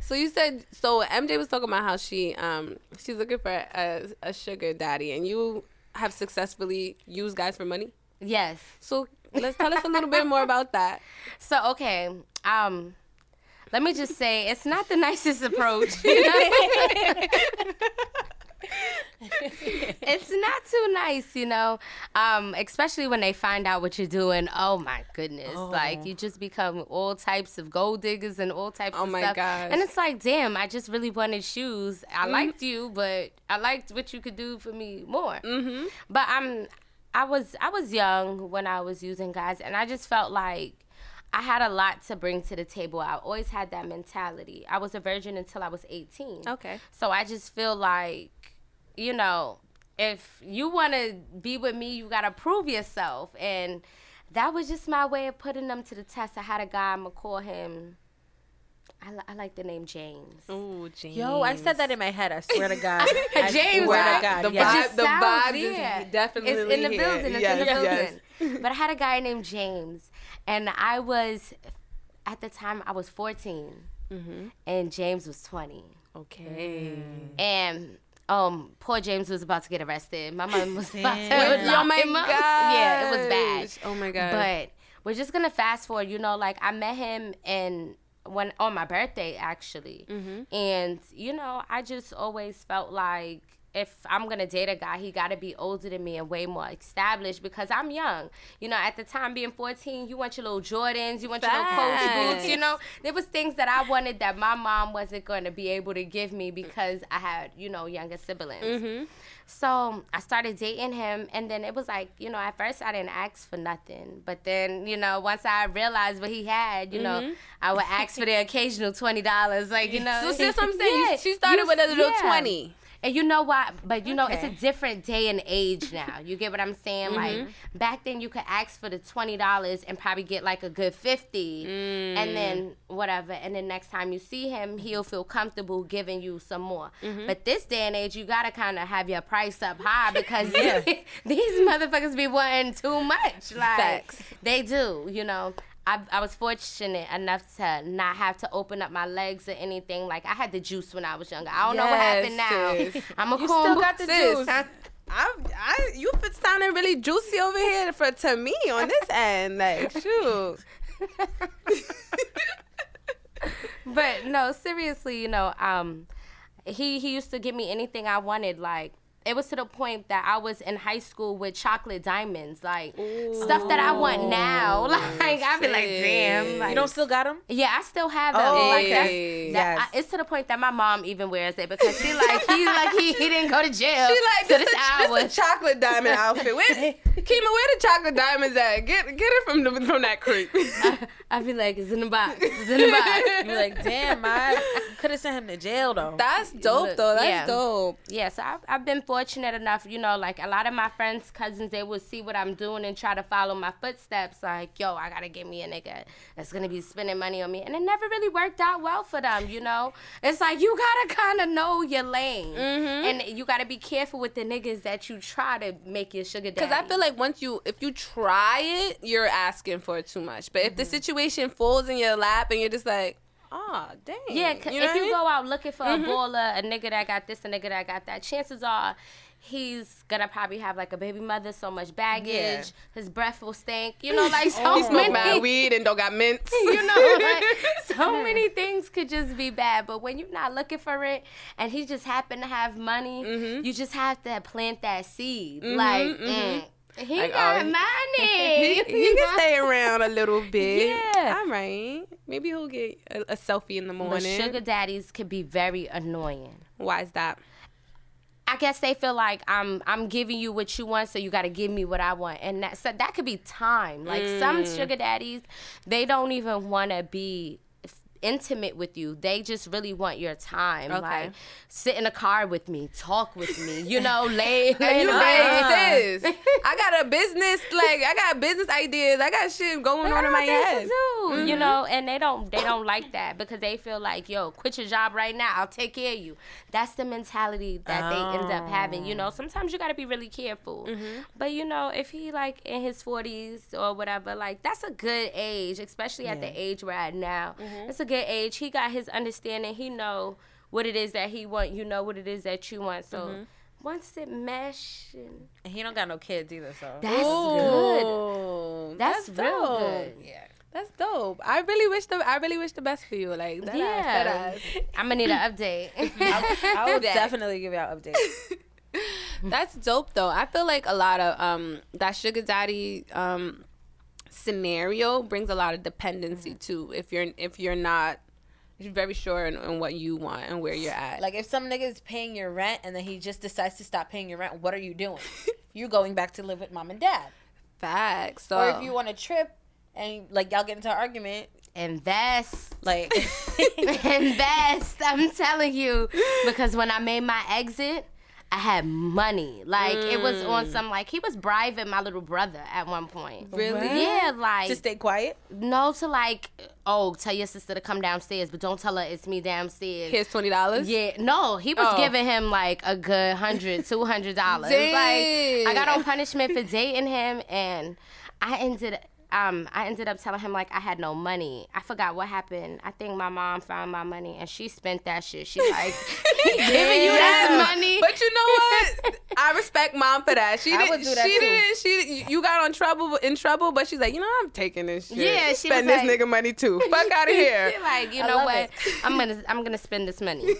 Speaker 1: so you said so. MJ was talking about how she um she's looking for a, a sugar daddy, and you have successfully used guys for money.
Speaker 3: Yes.
Speaker 1: So let's tell us a little bit more about that.
Speaker 3: So okay, um, let me just say it's not the nicest approach. it's not too nice, you know. Um, especially when they find out what you're doing. Oh my goodness! Like you just become all types of gold diggers and all types
Speaker 1: Oh
Speaker 3: of
Speaker 1: my
Speaker 3: stuff.
Speaker 1: gosh.
Speaker 3: And it's like, damn, I just really wanted shoes. I liked you, but I liked what you could do for me more. Mm-hmm. But I'm, I was, I was young when I was using guys, and I just felt like. I had a lot to bring to the table. I always had that mentality. I was a virgin until I was 18.
Speaker 1: Okay.
Speaker 3: So I just feel like, you know, if you want to be with me, you got to prove yourself. And that was just my way of putting them to the test. I had a guy, I'm going to call him, I, li- I like the name James.
Speaker 1: Oh, James.
Speaker 2: Yo, I said that in my head. I swear to God. I
Speaker 3: James,
Speaker 2: swear
Speaker 3: right?
Speaker 2: to God.
Speaker 1: The
Speaker 2: yes.
Speaker 1: vibe-
Speaker 3: just
Speaker 1: the
Speaker 3: sounds-
Speaker 1: vibes is
Speaker 3: yeah.
Speaker 1: definitely
Speaker 3: it's in the
Speaker 1: here.
Speaker 3: building. It's
Speaker 1: Yes,
Speaker 3: in the
Speaker 1: yes.
Speaker 3: building. but I had a guy named James, and I was at the time I was 14,
Speaker 1: Mm-hmm.
Speaker 3: and James was 20,
Speaker 1: Okay.
Speaker 3: and um, poor James was about to get arrested. My mom was about to
Speaker 2: Damn.
Speaker 1: oh my
Speaker 3: him up.
Speaker 1: god.
Speaker 3: Yeah, it was bad.
Speaker 1: Oh my god.
Speaker 3: But we're just gonna fast forward. You know, like I met him in when on my birthday actually, and you know, I just always felt like if I'm gonna date a guy, he gotta be older than me and way more established because I'm young. You know, at the time being 14, you want your little Jordans, you want your little Coach boots. You know, there was things that I wanted that my mom wasn't gonna be able to give me because I had you know younger siblings. Mm-hmm. So I started dating him, and then it was like, you know, at first I didn't ask for nothing, but then, you know, once I realized what he had, you know, mm-hmm. I would ask for the occasional twenty dollars, like you know.
Speaker 1: so that's what I'm saying.
Speaker 3: Yeah,
Speaker 1: she started
Speaker 3: you-
Speaker 1: with a little
Speaker 3: yeah.
Speaker 1: twenty.
Speaker 3: And you know what? But you know, it's a different day and age now. You get what I'm saying? Mm-hmm. Like back then, you could ask for the twenty dollars and probably get like a good fifty, and mm. then whatever. And then next time you see him, he'll feel comfortable giving you some more. Mm-hmm. But this day and age, you gotta kind of have your price up high because these motherfuckers be wanting too much. Like
Speaker 1: Facts.
Speaker 3: they do, you know. I, I was fortunate enough to not have to open up my legs or anything. Like I had the juice when I was younger. I don't know what happened now.
Speaker 1: Sis.
Speaker 3: I'm a
Speaker 1: You
Speaker 3: corn
Speaker 1: still got the
Speaker 3: sis.
Speaker 1: juice. I, I, you fit sounding really juicy over here for to me on this end. Like, shoot.
Speaker 3: But no, seriously, you know, um, he he used to give me anything I wanted. Like it was to the point that I was in high school with chocolate diamonds, like stuff that I want now. Like I'd be like, damn. Like,
Speaker 2: You don't still got them?
Speaker 3: Yeah, I still have them.
Speaker 2: Oh,
Speaker 3: like that's, that,
Speaker 2: Yes.
Speaker 3: I, it's to the point that my mom even wears it because she like he like he, he didn't go to jail.
Speaker 1: She like
Speaker 3: so
Speaker 1: this,
Speaker 3: this
Speaker 1: a,
Speaker 3: hour.
Speaker 1: this a chocolate diamond outfit. Where, Keema, where the chocolate diamonds at? Get get it from the, from that creep.
Speaker 3: I'd be like, it's in the box. It's in the box.
Speaker 2: You're like, damn, I could have sent him to jail though.
Speaker 1: That's dope
Speaker 3: Look,
Speaker 1: though. That's
Speaker 3: yeah.
Speaker 1: dope.
Speaker 3: Yeah, so I've, I've been fortunate enough, you know, like a lot of my friends, cousins, they would see what I'm doing and try to follow my footsteps. Like, yo, I gotta get me a nigga that's gonna be spending money on me. And it never really worked out well for them, you know? It's like you gotta kind of know your lane. Mm-hmm. And you gotta be careful with the niggas that you try to make your sugar daddy.
Speaker 1: Because I feel like once you, if you try it, you're asking for too much. But if the mm-hmm. situation falls in your lap and you're just like, ah, dang.
Speaker 3: Yeah,
Speaker 1: You know
Speaker 3: if you
Speaker 1: mean?
Speaker 3: go out looking for a baller, a nigga that got this, a nigga that got that, chances are he's gonna probably have like a baby mother, so much baggage,
Speaker 2: Yeah.
Speaker 3: his breath will stink. You know, like so
Speaker 1: he smoke
Speaker 3: many.
Speaker 1: mad weed and don't got mints.
Speaker 3: You know, like, so many things could just be bad. But when you're not looking for it, and he just happened to have money,
Speaker 1: Mm-hmm.
Speaker 3: you just have to plant that seed. Like, mm, He
Speaker 1: Like,
Speaker 3: got
Speaker 1: oh,
Speaker 3: money.
Speaker 1: he, he can stay around a little bit.
Speaker 3: Yeah.
Speaker 1: All right. Maybe he'll get a, a selfie in the
Speaker 3: But
Speaker 1: morning.
Speaker 3: sugar daddies could be very annoying.
Speaker 1: Why is that?
Speaker 3: I guess they feel like I'm I'm giving you what you want, so you got to give me what I want, and that so that could be time. Like some
Speaker 1: Mm.
Speaker 3: sugar daddies, they don't even want to be intimate with you. They just really want your time.
Speaker 1: Okay.
Speaker 3: Like sit in a car with me, talk with me. You know, lay, lay
Speaker 1: you like, sis, I got a business, like, I got business ideas. I got shit going on in my head. Mm-hmm.
Speaker 3: You know, and they don't they don't like that because they feel like, yo, quit your job right now. I'll take care of you. That's the mentality that they end up having. You know, sometimes you got to be really careful.
Speaker 1: Mm-hmm.
Speaker 3: But you know, if he like in his forties or whatever, like that's a good age, especially at the age we're at now.
Speaker 1: Mm-hmm.
Speaker 3: It's a good age. He got his understanding. He know what it is that he want. You know what it is that you want. So.
Speaker 1: Mm-hmm.
Speaker 3: Once it mesh, and
Speaker 2: And he don't got no kids either, so.
Speaker 3: that's good.
Speaker 1: Ooh,
Speaker 3: That's, real
Speaker 1: dope.
Speaker 3: good.
Speaker 2: yeah.
Speaker 1: That's dope. I really wish the I really wish the best for you. Like that ass, that ass.
Speaker 3: I'm gonna need an update.
Speaker 2: I will definitely give y'all updates.
Speaker 1: That's dope though. I feel like a lot of um that sugar daddy um scenario brings a lot of dependency mm-hmm. too. If you're if you're not you're very sure in, in what you want and where you're at.
Speaker 2: Like if some nigga is paying your rent and then he just decides to stop paying your rent, what are you doing? you're going back to live with mom and dad.
Speaker 1: facts. So
Speaker 2: Or if you want a trip and like y'all get into an argument,
Speaker 3: Invest.
Speaker 2: like
Speaker 3: Invest. I'm telling you. Because when I made my exit, I had money. Like it was on mm. some like he was bribing my little brother at one point.
Speaker 1: Really?
Speaker 3: Yeah, like
Speaker 2: to stay quiet.
Speaker 3: no to like oh tell your sister to come downstairs, but don't tell her it's me downstairs.
Speaker 1: here's twenty dollars.
Speaker 3: Yeah, no, he was
Speaker 1: Oh.
Speaker 3: giving him like a good hundred, two hundred dollars. Like I got on punishment for dating him, and I ended. Um, I ended up telling him like I had no money. I forgot what happened. I think my mom found my money and she spent that shit. She like giving you that money.
Speaker 1: But you know what? I respect mom for that. She
Speaker 2: I
Speaker 1: didn't.
Speaker 2: would do that
Speaker 1: she
Speaker 2: too.
Speaker 1: didn't. She you got on trouble in trouble, but she's like, you know, I'm taking this shit.
Speaker 3: Yeah, she
Speaker 1: spend this
Speaker 3: like-
Speaker 1: nigga money too. Fuck out of here.
Speaker 3: Like, you
Speaker 2: I
Speaker 3: know what?
Speaker 2: it.
Speaker 3: I'm gonna I'm gonna spend this money.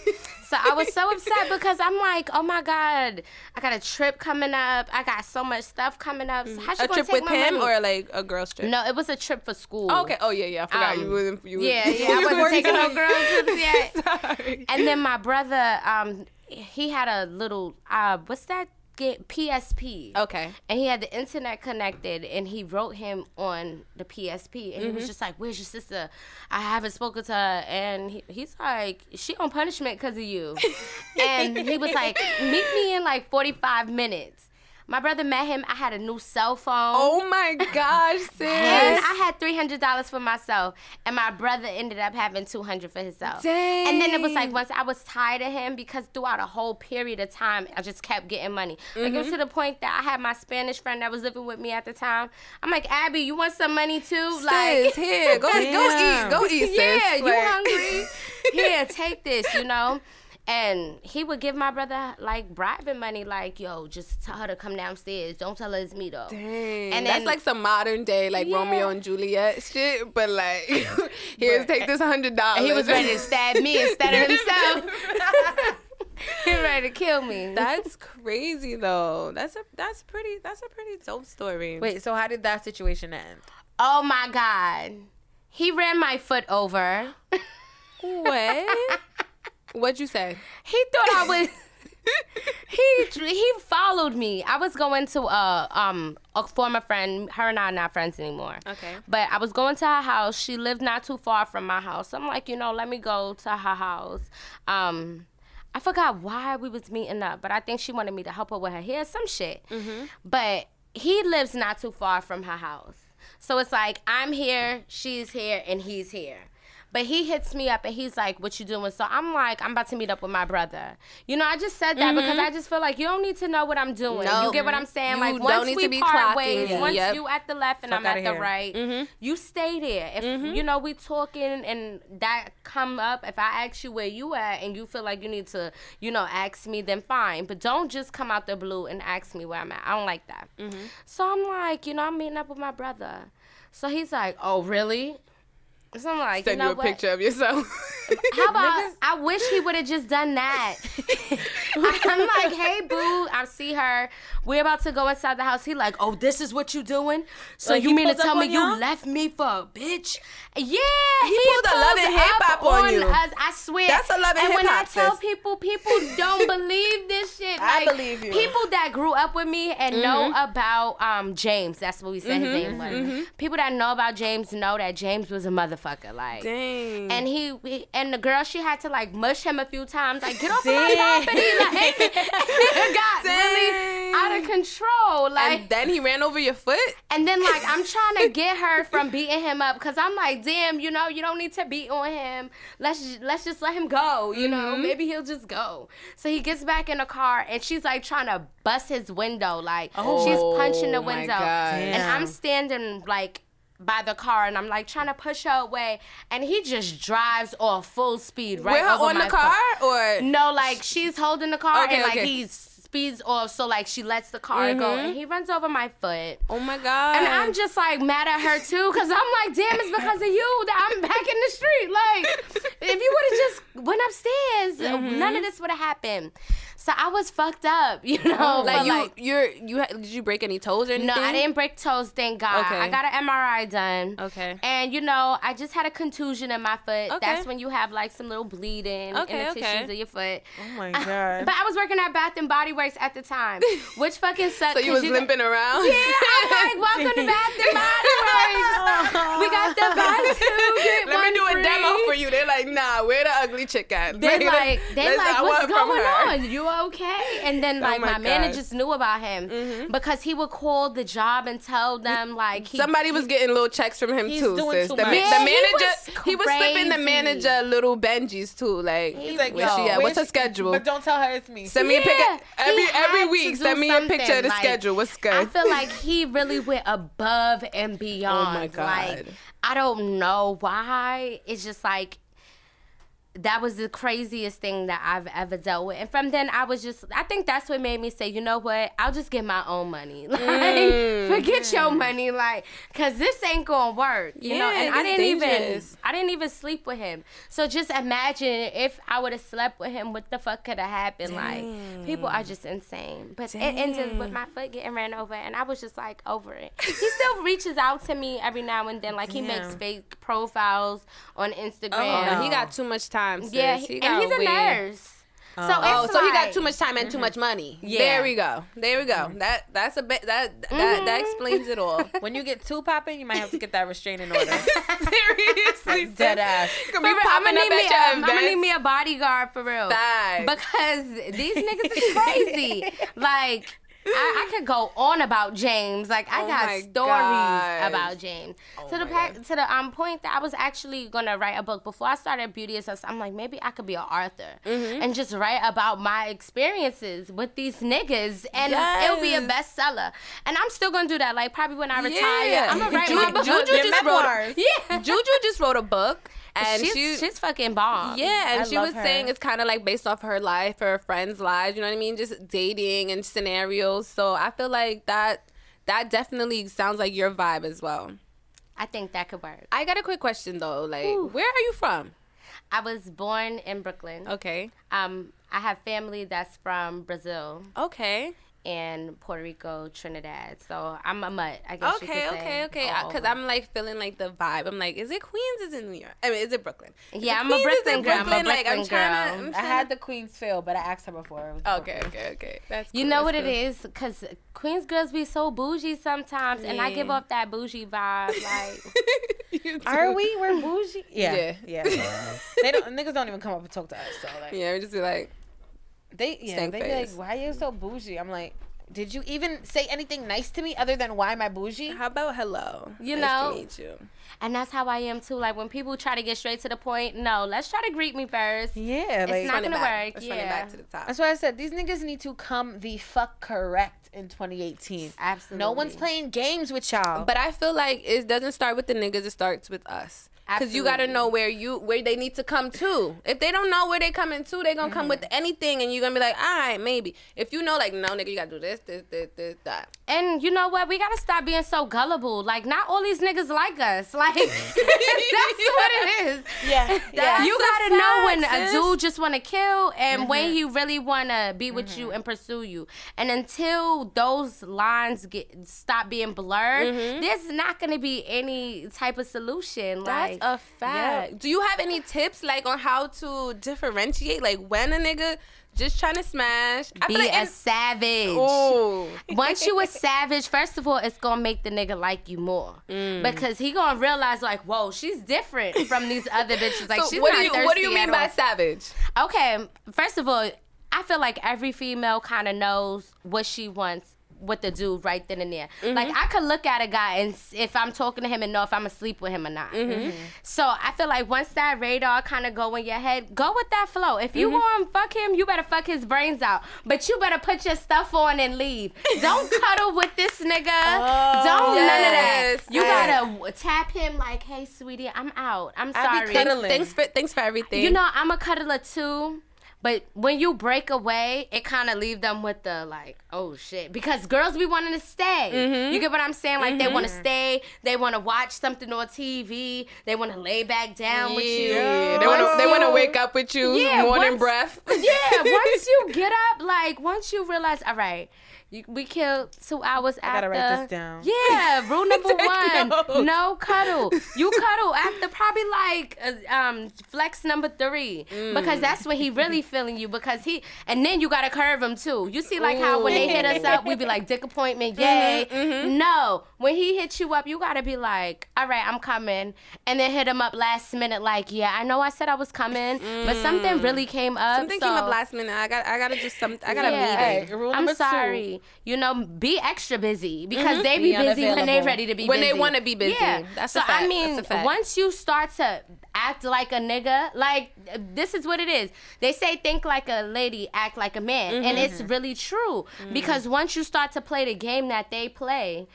Speaker 3: So I was so upset because I'm like, oh my god, I got a trip coming up. I got so much stuff coming up. So she
Speaker 1: a trip
Speaker 3: take
Speaker 1: with
Speaker 3: my
Speaker 1: him
Speaker 3: money?
Speaker 1: or like a girl's trip?
Speaker 3: no? It was a trip for school.
Speaker 1: Oh, okay. Oh yeah, yeah. I forgot
Speaker 3: Um,
Speaker 1: you wasn't. You
Speaker 3: Yeah, yeah. I wasn't taking no girl trips yet.
Speaker 1: Sorry.
Speaker 3: And then my brother, um, he had a little uh, what's that? Get PSP.
Speaker 1: Okay.
Speaker 3: And he had the internet connected, and he wrote him on the PSP, and he
Speaker 1: Mm-hmm.
Speaker 3: was just like, "Where's your sister? I haven't spoken to her." And he, he's like, "She on punishment because of you." and he was like, "Meet me in like 45 minutes." My brother met him. I had a new cell phone.
Speaker 1: Oh my gosh, sis.
Speaker 3: And I had three hundred dollars for myself, and my brother ended up having two hundred for himself. Dang. And then it was like once I was tired of him because throughout a whole period of time, I just kept getting money. Like it
Speaker 1: Mm-hmm.
Speaker 3: was to the point that I had my Spanish friend that was living with me at the time. I'm like, Abby, you want some money too?
Speaker 1: sis, here, go, go eat, go eat, sis.
Speaker 3: yeah, you hungry? Here, take this. You know. And he would give my brother like bribing money, like, yo, just tell her to come downstairs. Don't tell her it's me though.
Speaker 1: Dang,
Speaker 3: And
Speaker 1: that's
Speaker 3: then-
Speaker 1: like some modern day, like
Speaker 3: Yeah.
Speaker 1: Romeo and Juliet shit. But like, here's take this hundred dollars.
Speaker 3: He was ready to stab me instead of himself. he was ready to kill me.
Speaker 1: That's crazy though. That's a that's pretty that's a pretty dope story.
Speaker 2: Wait, so how did that situation end?
Speaker 3: oh my God. He ran my foot over.
Speaker 1: what? What'd you say?
Speaker 3: He thought I was. he he followed me. I was going to a um a former friend. Her and I are not friends anymore.
Speaker 1: Okay.
Speaker 3: But I was going to her house. She lived not too far from my house. I'm like, you know, let me go to her house. Um, I forgot why we was meeting up, but I think she wanted me to help her with her hair, some shit. But he lives not too far from her house, so it's like I'm here, she's here, and he's here. But he hits me up and he's like, "What you doing?" So I'm like, "I'm about to meet up with my brother." You know, I just said that because mm-hmm. I just feel like you don't need to know what I'm doing.
Speaker 1: No.
Speaker 3: You get what I'm saying?
Speaker 1: You
Speaker 3: like
Speaker 1: don't
Speaker 3: once
Speaker 1: need
Speaker 3: we
Speaker 1: to be
Speaker 3: part
Speaker 1: clocking.
Speaker 3: ways,
Speaker 1: Yeah.
Speaker 3: once
Speaker 1: Yep.
Speaker 3: you at the left and
Speaker 2: Fuck
Speaker 3: I'm at the
Speaker 2: here.
Speaker 3: right, mm-hmm. you stay there. If mm-hmm. you know we talking and that come up, if I ask you where you at and you feel like you need to, you know, ask me, then fine. But don't just come out the blue and ask me where I'm at. I don't like that. So I'm like, you know, I'm meeting up with my brother. So he's like, oh really? So I'm like,
Speaker 1: Send
Speaker 3: you know
Speaker 1: you a
Speaker 3: what?
Speaker 1: picture of yourself.
Speaker 3: How about I wish he would have just done that. I'm like, hey boo, I see her. We're about to go inside the house. He like, oh, this is what you doing? So
Speaker 2: Like,
Speaker 3: you mean to tell me you
Speaker 2: y'all?
Speaker 3: left me for a bitch? Yeah, he,
Speaker 1: pulled a Love and hip hop on you.
Speaker 3: Us, I swear.
Speaker 1: That's a Love and
Speaker 3: And when I tell people, people don't believe this shit.
Speaker 2: I believe you.
Speaker 3: People that grew up with me and know
Speaker 1: Mm-hmm.
Speaker 3: about um James. That's what we said his name was. People that know about James know that James was a motherfucker. Like.
Speaker 1: Dang.
Speaker 3: And he, he- and the girl, she had to like mush him a few times, like get off of my
Speaker 2: Dang.
Speaker 3: property, like it got really out of control, like.
Speaker 1: and then he ran over your foot.
Speaker 3: And then like I'm trying to get her from beating him up because I'm like, damn, you know, you don't need to beat on him. Let's let's just let him go. You know,
Speaker 1: Mm-hmm.
Speaker 3: maybe he'll just go. So he gets back in the car and she's like trying to bust his window, like oh, she's punching the window, and I'm standing like. By the car, and I'm like trying to push her away, and he just drives off full speed right
Speaker 1: With her
Speaker 3: over
Speaker 1: on the
Speaker 3: foot.
Speaker 1: car, or
Speaker 3: No, like she's holding the car,
Speaker 1: Okay,
Speaker 3: and like
Speaker 1: okay.
Speaker 3: he speeds off, so like she lets the car go, and he runs over my foot.
Speaker 1: oh my god.
Speaker 3: And I'm just like mad at her too, cause I'm like, damn, it's because of you that I'm back in the street. Like, if you would have just went upstairs,
Speaker 1: Mm-hmm.
Speaker 3: none of this would have happened. So I was fucked up, you know.
Speaker 1: Oh, like
Speaker 3: but,
Speaker 1: you,
Speaker 3: like,
Speaker 1: you're you. ha- Did you break any toes or anything?
Speaker 3: no, I didn't break toes, thank God.
Speaker 1: Okay.
Speaker 3: I got an MRI done.
Speaker 1: Okay.
Speaker 3: And you know, I just had a contusion in my foot.
Speaker 1: Okay.
Speaker 3: That's when you have like some little bleeding
Speaker 1: Okay,
Speaker 3: in the
Speaker 1: okay.
Speaker 3: tissues of your foot.
Speaker 2: Oh my god.
Speaker 3: But I was working at Bath and Body Works at the time, which fucking sucked.
Speaker 1: So you was
Speaker 3: know-
Speaker 1: limping around.
Speaker 3: Yeah, I'm like, welcome to Bath and Body Works. we got the buy two get
Speaker 1: Let me
Speaker 3: one
Speaker 1: do a demo for you. They're like, nah, where the ugly chick at?
Speaker 3: They're like, they're like, what's going on? You okay? And then oh like
Speaker 1: my
Speaker 3: my,
Speaker 1: God.
Speaker 3: managers knew about him mm-hmm. because he would call the job and tell them like he,
Speaker 1: Somebody was getting little checks from him
Speaker 2: He's
Speaker 1: too,
Speaker 2: doing
Speaker 1: sis.
Speaker 2: too
Speaker 1: the,
Speaker 2: much.
Speaker 3: Yeah,
Speaker 1: the
Speaker 3: he
Speaker 1: manager,
Speaker 3: was
Speaker 1: he was slipping the manager little Benjis too. Like,
Speaker 3: He's
Speaker 2: like,
Speaker 1: where she
Speaker 2: yo,
Speaker 1: at? What's her schedule?
Speaker 2: But don't tell her it's me.
Speaker 1: Send me a picture every every week. Send me a picture of the
Speaker 3: like,
Speaker 1: schedule. What's good?
Speaker 3: I feel like he really went above and beyond.
Speaker 1: Oh my God.
Speaker 3: Like I don't know why. It's just like that was the craziest thing that I've ever dealt with. And from then I was just I think that's what made me say, you know what? I'll just get my own money. Like
Speaker 1: Mm.
Speaker 3: forget your money like cuz this ain't to work, you know? And I didn't even, I didn't even sleep with him. So just imagine if I would have slept with him, what the fuck could have happened? Like people are just insane. But it ended with my foot getting ran over, and I was just like over it. He still reaches out to me every now and then, like he makes fake profiles on
Speaker 1: oh,
Speaker 3: Instagram.
Speaker 1: he got too much time. Sis.
Speaker 3: yeah,
Speaker 1: he
Speaker 3: he-
Speaker 1: got
Speaker 3: and he's a
Speaker 1: way-
Speaker 3: nurse. So
Speaker 1: Oh,
Speaker 3: it's oh,
Speaker 1: so he got too much time and too mm-hmm. much money.
Speaker 3: Yeah.
Speaker 1: There we go. There we go. Mm-hmm. That that's a bit that that that mm-hmm. explains it all.
Speaker 2: When you get too popping, you might have to get that restraining order.
Speaker 1: Seriously,
Speaker 2: Dead ass.
Speaker 1: Could
Speaker 3: For
Speaker 1: be
Speaker 3: real, I'm gonna need me.
Speaker 1: at your
Speaker 3: a- I'm gonna need me a bodyguard for real.
Speaker 1: Facts.
Speaker 3: because these niggas is crazy. like I, I could go on about James. Like I
Speaker 1: Oh
Speaker 3: got stories
Speaker 1: gosh.
Speaker 3: about James. to the pa- to the um point that I was actually gonna write a book before I started Beauty Assess. I'm like maybe I could be an author
Speaker 1: Mm-hmm.
Speaker 3: and just write about my experiences with these niggas, and it'll be a bestseller. And I'm still gonna do that. Like probably when I retire,
Speaker 1: Yeah.
Speaker 3: I'm gonna write my book.
Speaker 1: Juju just wrote.
Speaker 2: memoirs.
Speaker 3: yeah.
Speaker 1: Juju just wrote a book, and
Speaker 3: she's,
Speaker 1: she
Speaker 3: she's fucking bomb.
Speaker 1: Yeah, and
Speaker 2: I
Speaker 1: she was
Speaker 2: her.
Speaker 1: saying it's kind of like based off her life, her friends' lives. You know what I mean? Just dating and scenarios. So I feel like that that definitely sounds like your vibe as well.
Speaker 3: I think that could work.
Speaker 1: I got a quick question though. Like,
Speaker 3: Ooh.
Speaker 1: where are you from?
Speaker 3: I was born in Brooklyn.
Speaker 1: Okay.
Speaker 3: Um, I have family that's from Brazil
Speaker 1: Okay.
Speaker 3: And Puerto Rico, Trinidad. So I'm a mutt. I guess you
Speaker 1: Okay.
Speaker 3: could
Speaker 1: Okay.
Speaker 3: say,
Speaker 1: Okay. Because. I'm like feeling like the vibe. I'm like, is it Queens? Is it New York? I mean, is it Brooklyn? Is
Speaker 3: Yeah,
Speaker 1: it
Speaker 3: I'm a
Speaker 1: Queens? Is it
Speaker 3: Brooklyn girl. I'm a
Speaker 1: Brooklyn? Like, I'm
Speaker 3: Brooklyn
Speaker 1: trying
Speaker 3: girl.
Speaker 1: to. I'm
Speaker 2: I
Speaker 1: trying
Speaker 2: had the Queens feel, but I asked her before. It was
Speaker 1: to- Okay. Okay. Okay. That's.
Speaker 3: You know
Speaker 1: that's
Speaker 3: what it
Speaker 1: cool.
Speaker 3: is? Because Queens girls be so bougie sometimes, and I give
Speaker 1: Yeah.
Speaker 3: off that bougie vibe. Like,
Speaker 2: Are we? We're bougie. Yeah,
Speaker 1: Yeah.
Speaker 2: yeah. they don't. Niggas don't even come up and talk to us. So like,
Speaker 1: Yeah, we just be like,
Speaker 2: they yeah,
Speaker 1: Stank
Speaker 2: they be
Speaker 1: face.
Speaker 2: like, why are you so bougie? I'm like, did you even say anything nice to me other than why am I bougie?
Speaker 1: how about hello?
Speaker 3: You
Speaker 1: nice
Speaker 3: know?
Speaker 1: to meet you.
Speaker 3: and that's how I am too. Like when people try to get straight to the point, no, let's try to greet me first.
Speaker 2: Yeah,
Speaker 3: It's
Speaker 2: like
Speaker 3: not
Speaker 1: Run it
Speaker 3: gonna
Speaker 1: back.
Speaker 3: work,
Speaker 1: Let's
Speaker 3: yeah.
Speaker 1: back to the top.
Speaker 2: that's why I said these niggas need to come the fuck correct in 2018.
Speaker 3: Absolutely.
Speaker 2: No one's playing games with y'all.
Speaker 1: But I feel like it doesn't start with the niggas. It starts with us. Cause you gotta know where you where they need to come to. If they don't know where they coming to, they gonna come with mm-hmm. anything, and you're gonna be like, all right, maybe. If you know, like, no, nigga, you gotta do this, this, this, this, that.
Speaker 3: And you know what? We gotta stop being so gullible. Like, not all these niggas like us. Like, that's what it is.
Speaker 2: Yeah, yeah.
Speaker 3: you gotta
Speaker 1: a
Speaker 3: know when
Speaker 1: fact,
Speaker 3: a dude just wanna kill and when mm-hmm. he really wanna be with you mm-hmm. and pursue you. And until those lines get stop being blurred, mm-hmm. there's not gonna be any type of solution.
Speaker 1: That's
Speaker 3: like,
Speaker 1: a fact. Do you have any tips like on how to differentiate like when a nigga just trying to smash? I
Speaker 3: be
Speaker 1: like
Speaker 3: a savage.
Speaker 1: Ooh.
Speaker 3: Once you a savage, first of all, it's gonna make the nigga like you more
Speaker 1: Mm.
Speaker 3: because he gonna realize like, whoa, she's different from these other bitches. Like,
Speaker 1: so
Speaker 3: she's
Speaker 1: what
Speaker 3: not
Speaker 1: do you what do you mean by
Speaker 3: all.
Speaker 1: savage?
Speaker 3: Okay, first of all, I feel like every female kind of knows what she wants with the dude right then and there.
Speaker 1: Mm-hmm.
Speaker 3: Like I could look at a guy and if I'm talking to him and know if I'm asleep with him or not.
Speaker 1: Mm-hmm.
Speaker 3: So I feel like once that radar kind of go in your head, go with that flow. If
Speaker 1: Mm-hmm.
Speaker 3: you want to fuck him, you better fuck his brains out. But you better put your stuff on and leave. Don't cuddle with this nigga. Don't none of that. You
Speaker 1: I-
Speaker 3: gotta tap him like, hey sweetie, I'm out. I'm
Speaker 2: I be
Speaker 3: sorry.
Speaker 2: cuddling.
Speaker 1: Thanks for thanks for everything.
Speaker 3: You know, I'm a cuddler too. But when you break away, it kind of leave them with the like, oh shit, because girls be wanting to stay.
Speaker 1: Mm-hmm.
Speaker 3: You get what I'm saying? Like they want to stay, they want to watch something on TV, they want to lay back down with you.
Speaker 1: Yeah, they want to they want to wake up with you
Speaker 3: Yeah,
Speaker 1: morning
Speaker 3: once-
Speaker 1: breath.
Speaker 3: Yeah, once you get up, like once you realize, all right, you, we killed two hours
Speaker 2: I gotta
Speaker 3: after.
Speaker 2: write this down.
Speaker 3: Yeah, rule number one:
Speaker 1: notes.
Speaker 3: no cuddle. You cuddle after probably like uh, um flex number three
Speaker 1: Mm.
Speaker 3: because that's when he really feeling you because he and then you gotta curve him too. You see like how when they hit us up, we be like dick appointment, yay.
Speaker 1: Mm-hmm,
Speaker 3: No, when he hits you up, you gotta be like, all right, I'm coming, and then hit him up last minute like, yeah, I know I said I was coming, but something really came up.
Speaker 1: Mm. Something came up last minute. I got I gotta do something. I gotta
Speaker 3: yeah.
Speaker 1: meeting.
Speaker 2: Hey, rule
Speaker 3: I'm
Speaker 2: number two.
Speaker 3: Sorry. You know, be extra busy because they be,
Speaker 2: Be
Speaker 3: busy when they
Speaker 2: unavailable.
Speaker 3: ready to be
Speaker 1: When they wanna be busy.
Speaker 3: Yeah.
Speaker 1: That's
Speaker 3: so
Speaker 1: a fact.
Speaker 3: I mean,
Speaker 1: That's a fact.
Speaker 3: once you start to act like a nigga, like this is what it is. They say think like a lady, act like a man, and it's
Speaker 1: Mm-hmm.
Speaker 3: really true because once you start to play the game that they play.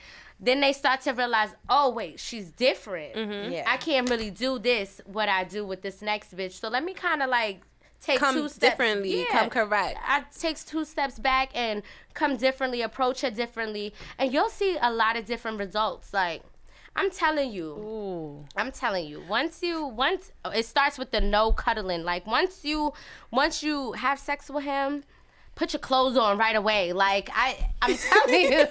Speaker 3: Then they start to realize, oh wait, she's different.
Speaker 1: Mm-hmm.
Speaker 2: Yeah.
Speaker 3: I can't really do this what I do with this next bitch. So let me kind of like take
Speaker 1: Come
Speaker 3: two steps
Speaker 1: differently,
Speaker 3: Yeah.
Speaker 1: come correct.
Speaker 3: I takes two steps back and come differently, approach it differently, and you'll see a lot of different results. Like I'm telling you,
Speaker 2: Ooh.
Speaker 3: I'm telling you. Once you once oh, it starts with the no cuddling. Like once you once you have sex with him, put your clothes on right away. Like I I'm telling you.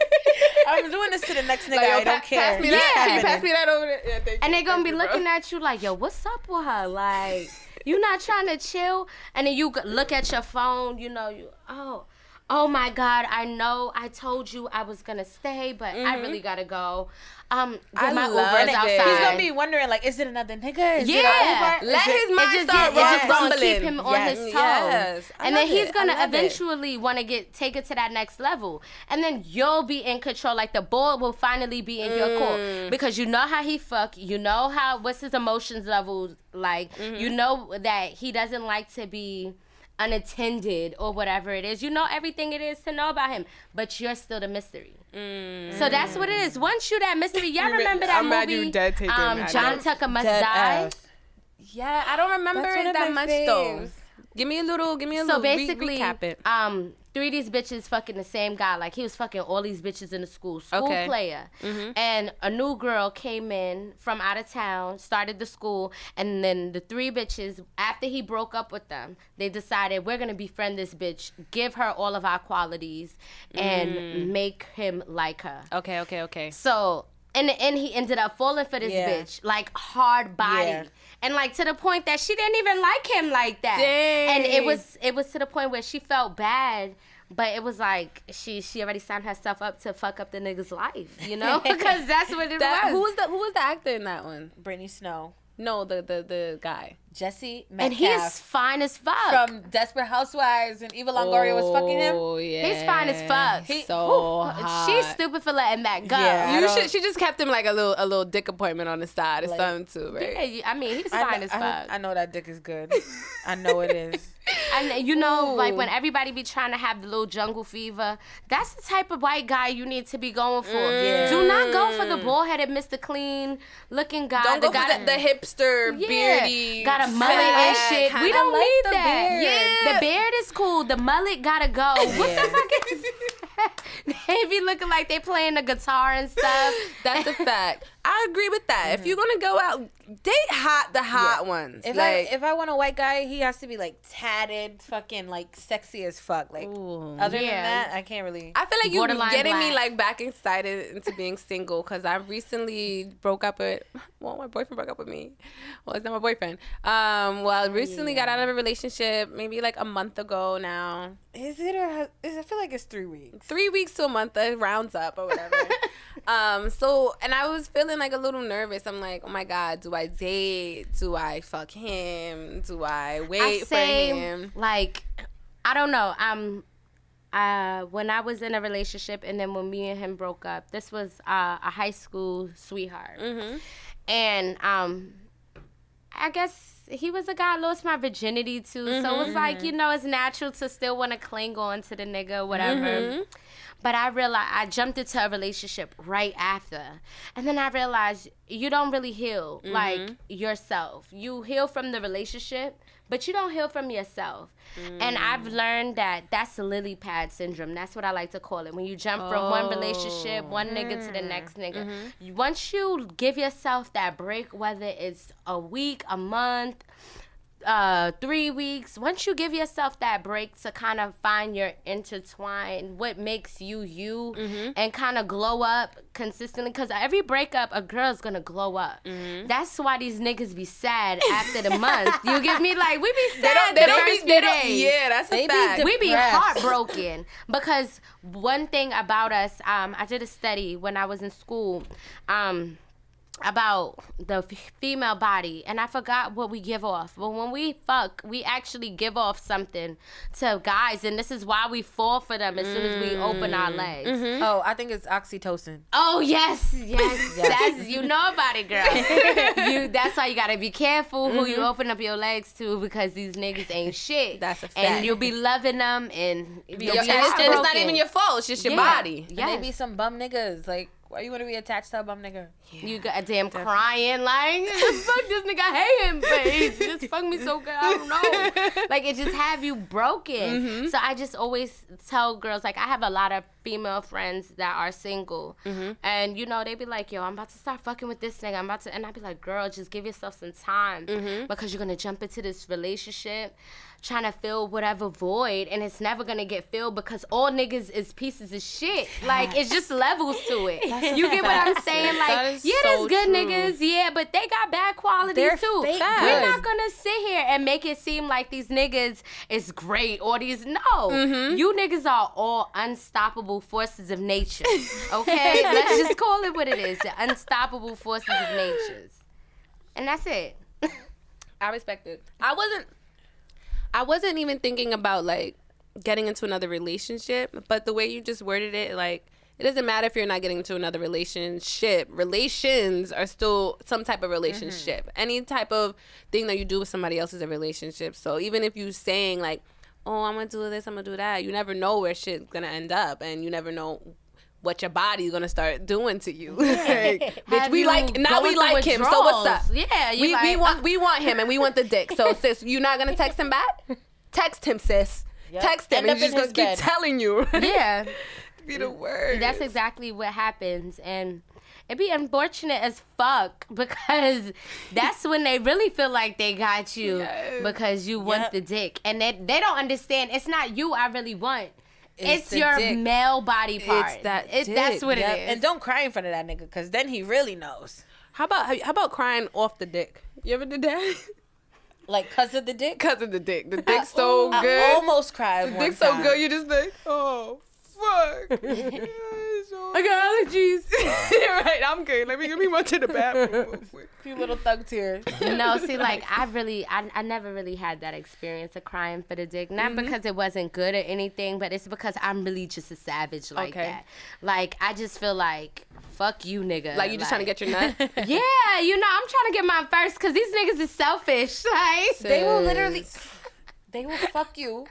Speaker 2: I'm doing this to the next nigga.
Speaker 1: Like, yo,
Speaker 2: I don't
Speaker 1: pa-
Speaker 2: care.
Speaker 1: Pass me that.
Speaker 3: Yeah.
Speaker 1: Can you pass me that over there? Yeah, thank
Speaker 3: and they're gonna
Speaker 1: Thank
Speaker 3: be
Speaker 1: you, bro.
Speaker 3: looking at you like, yo, what's up with her? Like, you not trying to chill? And then you look at your phone, you know, you oh, oh my God, I know I told you I was gonna stay, but I really gotta go. Um, get
Speaker 1: Mm-hmm. I
Speaker 3: my
Speaker 1: love
Speaker 3: Uber's
Speaker 1: it.
Speaker 3: outside.
Speaker 2: He's gonna be wondering like, is it another nigga? Is
Speaker 3: Yeah.
Speaker 2: a Uber?
Speaker 1: Let
Speaker 2: Is it-
Speaker 1: his mind
Speaker 3: it just,
Speaker 1: start
Speaker 3: get, it just gonna
Speaker 1: rumbling.
Speaker 3: keep him on
Speaker 2: Yes.
Speaker 3: his toes.
Speaker 1: Yes.
Speaker 3: And then he's
Speaker 1: it.
Speaker 3: gonna
Speaker 1: I it.
Speaker 3: eventually want to get take it to that next level. And then you'll be in control. Like the ball will finally be in your
Speaker 1: Mm.
Speaker 3: court because you know how he fuck. You know how what's his emotions levels like.
Speaker 1: Mm-hmm.
Speaker 3: You know that he doesn't like to be unattended or whatever it is. You know everything it is to know about him, but you're still the mystery. So that's what it is. Once you that mystery, y'all
Speaker 1: You
Speaker 3: remember that
Speaker 1: I'm mad
Speaker 3: movie?
Speaker 1: you dead taking
Speaker 3: um,
Speaker 1: mad
Speaker 3: John. Tucker Must
Speaker 2: Dead
Speaker 3: Die.
Speaker 2: ass.
Speaker 1: Yeah, I don't remember it that
Speaker 2: my
Speaker 1: much though. Give me a little. Give me a
Speaker 3: So
Speaker 1: little. So
Speaker 3: basically,
Speaker 1: recap it.
Speaker 3: um, three of these bitches fucking the same guy. Like he was fucking all these bitches in the school, school
Speaker 1: Okay.
Speaker 3: player. And a new girl came in from out of town, started the school, and then the three bitches, after he broke up with them, they decided we're gonna befriend this bitch, give her all of our qualities, and make him like her.
Speaker 1: Okay, okay, okay.
Speaker 3: So in the end, he ended up falling for this
Speaker 2: Yeah.
Speaker 3: bitch, like hard body,
Speaker 2: Yeah.
Speaker 3: and like to the point that she didn't even like him like that. And it was it was to the point where she felt bad. But it was like she she already signed herself up to fuck up the nigga's life, you know, because that's what it
Speaker 1: That,
Speaker 3: was.
Speaker 1: who was the Who was the actor in that one?
Speaker 2: Brittany Snow,
Speaker 1: No, the the the guy.
Speaker 2: Jesse
Speaker 3: and he's fine as fuck.
Speaker 2: from Desperate Housewives, and Eva Longoria was oh, fucking him.
Speaker 1: Oh yeah.
Speaker 3: He's fine as fuck. He-
Speaker 1: so hot.
Speaker 3: She's stupid for letting that go.
Speaker 2: Yeah.
Speaker 1: You should. She just kept him like a little a little dick appointment on the side or
Speaker 2: Like-
Speaker 1: something too, right?
Speaker 3: Yeah, I mean, he's
Speaker 2: I,
Speaker 3: fine
Speaker 2: kn-
Speaker 3: as
Speaker 2: I,
Speaker 3: fuck.
Speaker 2: I know that dick is good. I know it is.
Speaker 3: And you know, like when everybody be trying to have the little jungle fever, that's the type of white guy you need to be going for.
Speaker 2: Yeah.
Speaker 3: Do not go for the bullheaded, Mr. Clean looking guy.
Speaker 1: Don't
Speaker 3: the
Speaker 1: go
Speaker 3: guy
Speaker 1: for the, the hipster,
Speaker 3: yeah,
Speaker 1: beardy,
Speaker 3: got a mullet and shit. We don't
Speaker 2: like
Speaker 3: need
Speaker 2: the
Speaker 3: that.
Speaker 2: beard.
Speaker 3: Yeah, the beard is cool. The mullet gotta go. What
Speaker 2: Yeah.
Speaker 3: the fuck is? they be looking like they playing the guitar and stuff.
Speaker 1: That's a fact. I agree with that. If you're gonna go out, date hot the hot ones.
Speaker 2: If
Speaker 1: like,
Speaker 2: I if I want a white guy, he has to be like tatted, fucking like sexy as fuck. Like other than that, I can't really.
Speaker 1: I feel like
Speaker 3: you're
Speaker 1: getting me like back excited into being single because I recently broke up with well my boyfriend broke up with me. Well, it's not my boyfriend. Um, well, I recently got out of a relationship maybe like a month ago now.
Speaker 2: Is it or has, is I feel like it's three weeks.
Speaker 1: Three weeks to a month, it rounds up or whatever. um, so and I was feeling like a little nervous. I'm like, oh my god, do I date? Do I fuck him? Do I wait
Speaker 3: I
Speaker 1: for him?
Speaker 3: like I don't know. Um uh when I was in a relationship and then when me and him broke up, this was uh, a high school sweetheart.
Speaker 1: Mm-hmm.
Speaker 3: And um I guess he was a guy I lost my virginity to. So it
Speaker 1: Mm-hmm.
Speaker 3: was like, you know, it's natural to still want to cling on to the nigga, whatever.
Speaker 1: Mm-hmm.
Speaker 3: But I realized I jumped into a relationship right after. And then I realized you don't really heal
Speaker 1: Mm-hmm.
Speaker 3: like yourself. You heal from the relationship, but you don't heal from yourself. And I've
Speaker 1: Mm.
Speaker 3: learned that that's the lily pad syndrome. That's what I like to call it. When you jump from one relationship, one nigga to the next nigga. You- Once you give yourself that break, whether it's a week, a month, uh three weeks once you give yourself that break to kind of find your intertwine what makes you you and kind of glow up consistently because every breakup a girl's gonna glow up that's why these niggas be sad after the month you give me like we be sad
Speaker 1: They don't. They
Speaker 3: the
Speaker 1: don't
Speaker 3: first
Speaker 1: be. They don't. Yeah, that's a
Speaker 2: They be
Speaker 1: fact.
Speaker 3: we be heartbroken because one thing about us um i did a study when i was in school um about the f- female body and i forgot what we give off but when we fuck we actually give off something to guys and this is why we fall for them as soon as we open our mm-hmm. legs mm-hmm.
Speaker 2: Oh, I think it's oxytocin.
Speaker 3: Oh yes, yes, that's you know about it, girl. you that's why you gotta be careful who you mm-hmm. open up your legs to because these niggas ain't shit.
Speaker 1: That's a fact.
Speaker 3: And you'll be loving them, and you'll
Speaker 1: Your- and it's, not even your fault. It's just your
Speaker 3: Yeah.
Speaker 1: body.
Speaker 2: And
Speaker 3: Yes.
Speaker 2: they be some bum niggas. Like, why you want to be attached to a bum nigga?
Speaker 3: You got a damn crying like fuck this nigga, I hate him, but he just fuck me so good. I don't know. Like it just have you broken.
Speaker 1: Mm-hmm.
Speaker 3: So I just always tell girls like I have a lot of female friends that are single,
Speaker 1: Mm-hmm.
Speaker 3: and you know they be like, yo, I'm about to start fucking with this nigga. I'm about to, and I be like, girl, just give yourself some time
Speaker 1: Mm-hmm.
Speaker 3: because you're gonna jump into this relationship. Trying to fill whatever void, and it's never gonna get filled because all niggas is pieces of shit. Like it's just levels to it. You get what I'm saying? Like, yeah,
Speaker 1: so
Speaker 3: there's good
Speaker 1: true.
Speaker 3: niggas, yeah, but they got bad qualities
Speaker 2: They're
Speaker 3: too. We're not gonna sit here and make it seem like these niggas is great or these no. You niggas are all unstoppable forces of nature. Okay? Let's just call it what it is. The unstoppable forces of nature. And that's it.
Speaker 1: I respect it. I wasn't. I wasn't even thinking about like getting into another relationship, but the way you just worded it, like it doesn't matter if you're not getting into another relationship. Relations are still some type of mm-hmm. relationship. Any type of thing that you do with somebody else is a relationship. So even if you're saying like, "Oh, I'm gonna do this, I'm gonna do that," you never know where shit's gonna end up, and you never know what your body's gonna start doing to you. Like, bitch, we
Speaker 3: you
Speaker 1: like now we like him. So what's up?
Speaker 3: Yeah, you
Speaker 1: we,
Speaker 3: like,
Speaker 1: we want
Speaker 3: uh,
Speaker 1: we want him and we want the dick. So sis, you not gonna text him back? Text him, sis.
Speaker 2: Yep.
Speaker 1: Text him.
Speaker 2: End
Speaker 1: and he's just gonna
Speaker 2: his
Speaker 1: keep telling you.
Speaker 3: yeah.
Speaker 1: Be the word.
Speaker 3: That's exactly what happens, and it be unfortunate as fuck because that's when they really feel like they got you
Speaker 1: Yes.
Speaker 3: because you want
Speaker 2: Yep.
Speaker 3: the dick, and they they don't understand. It's not you I really want. It's,
Speaker 2: It's
Speaker 3: your
Speaker 2: dick.
Speaker 3: male body part.
Speaker 1: that
Speaker 3: It- That's what
Speaker 2: Yep.
Speaker 3: it is.
Speaker 2: And don't cry in front of that nigga, because then he really knows.
Speaker 1: How about how about crying off the dick? You ever did that?
Speaker 2: Like, because of the dick.
Speaker 1: Cause of the dick. The dick's so
Speaker 2: I
Speaker 1: good.
Speaker 2: almost cried
Speaker 1: the
Speaker 2: one
Speaker 1: dick's so good. You just like, oh fuck. I got allergies. You're right. I'm good. Let me let me run to the bathroom. real quick.
Speaker 2: few little thug tears.
Speaker 3: no, see, like I really, I, I never really had that experience of crying for the dick. Not
Speaker 1: Mm-hmm.
Speaker 3: because it wasn't good or anything, but it's because I'm really just a savage like
Speaker 1: Okay.
Speaker 3: that. Like I just feel like, fuck you, nigga.
Speaker 1: Like you just trying to get your nut.
Speaker 3: Yeah, you know, I'm trying to get mine first because these niggas is selfish. Like,
Speaker 2: They will literally, they will fuck you,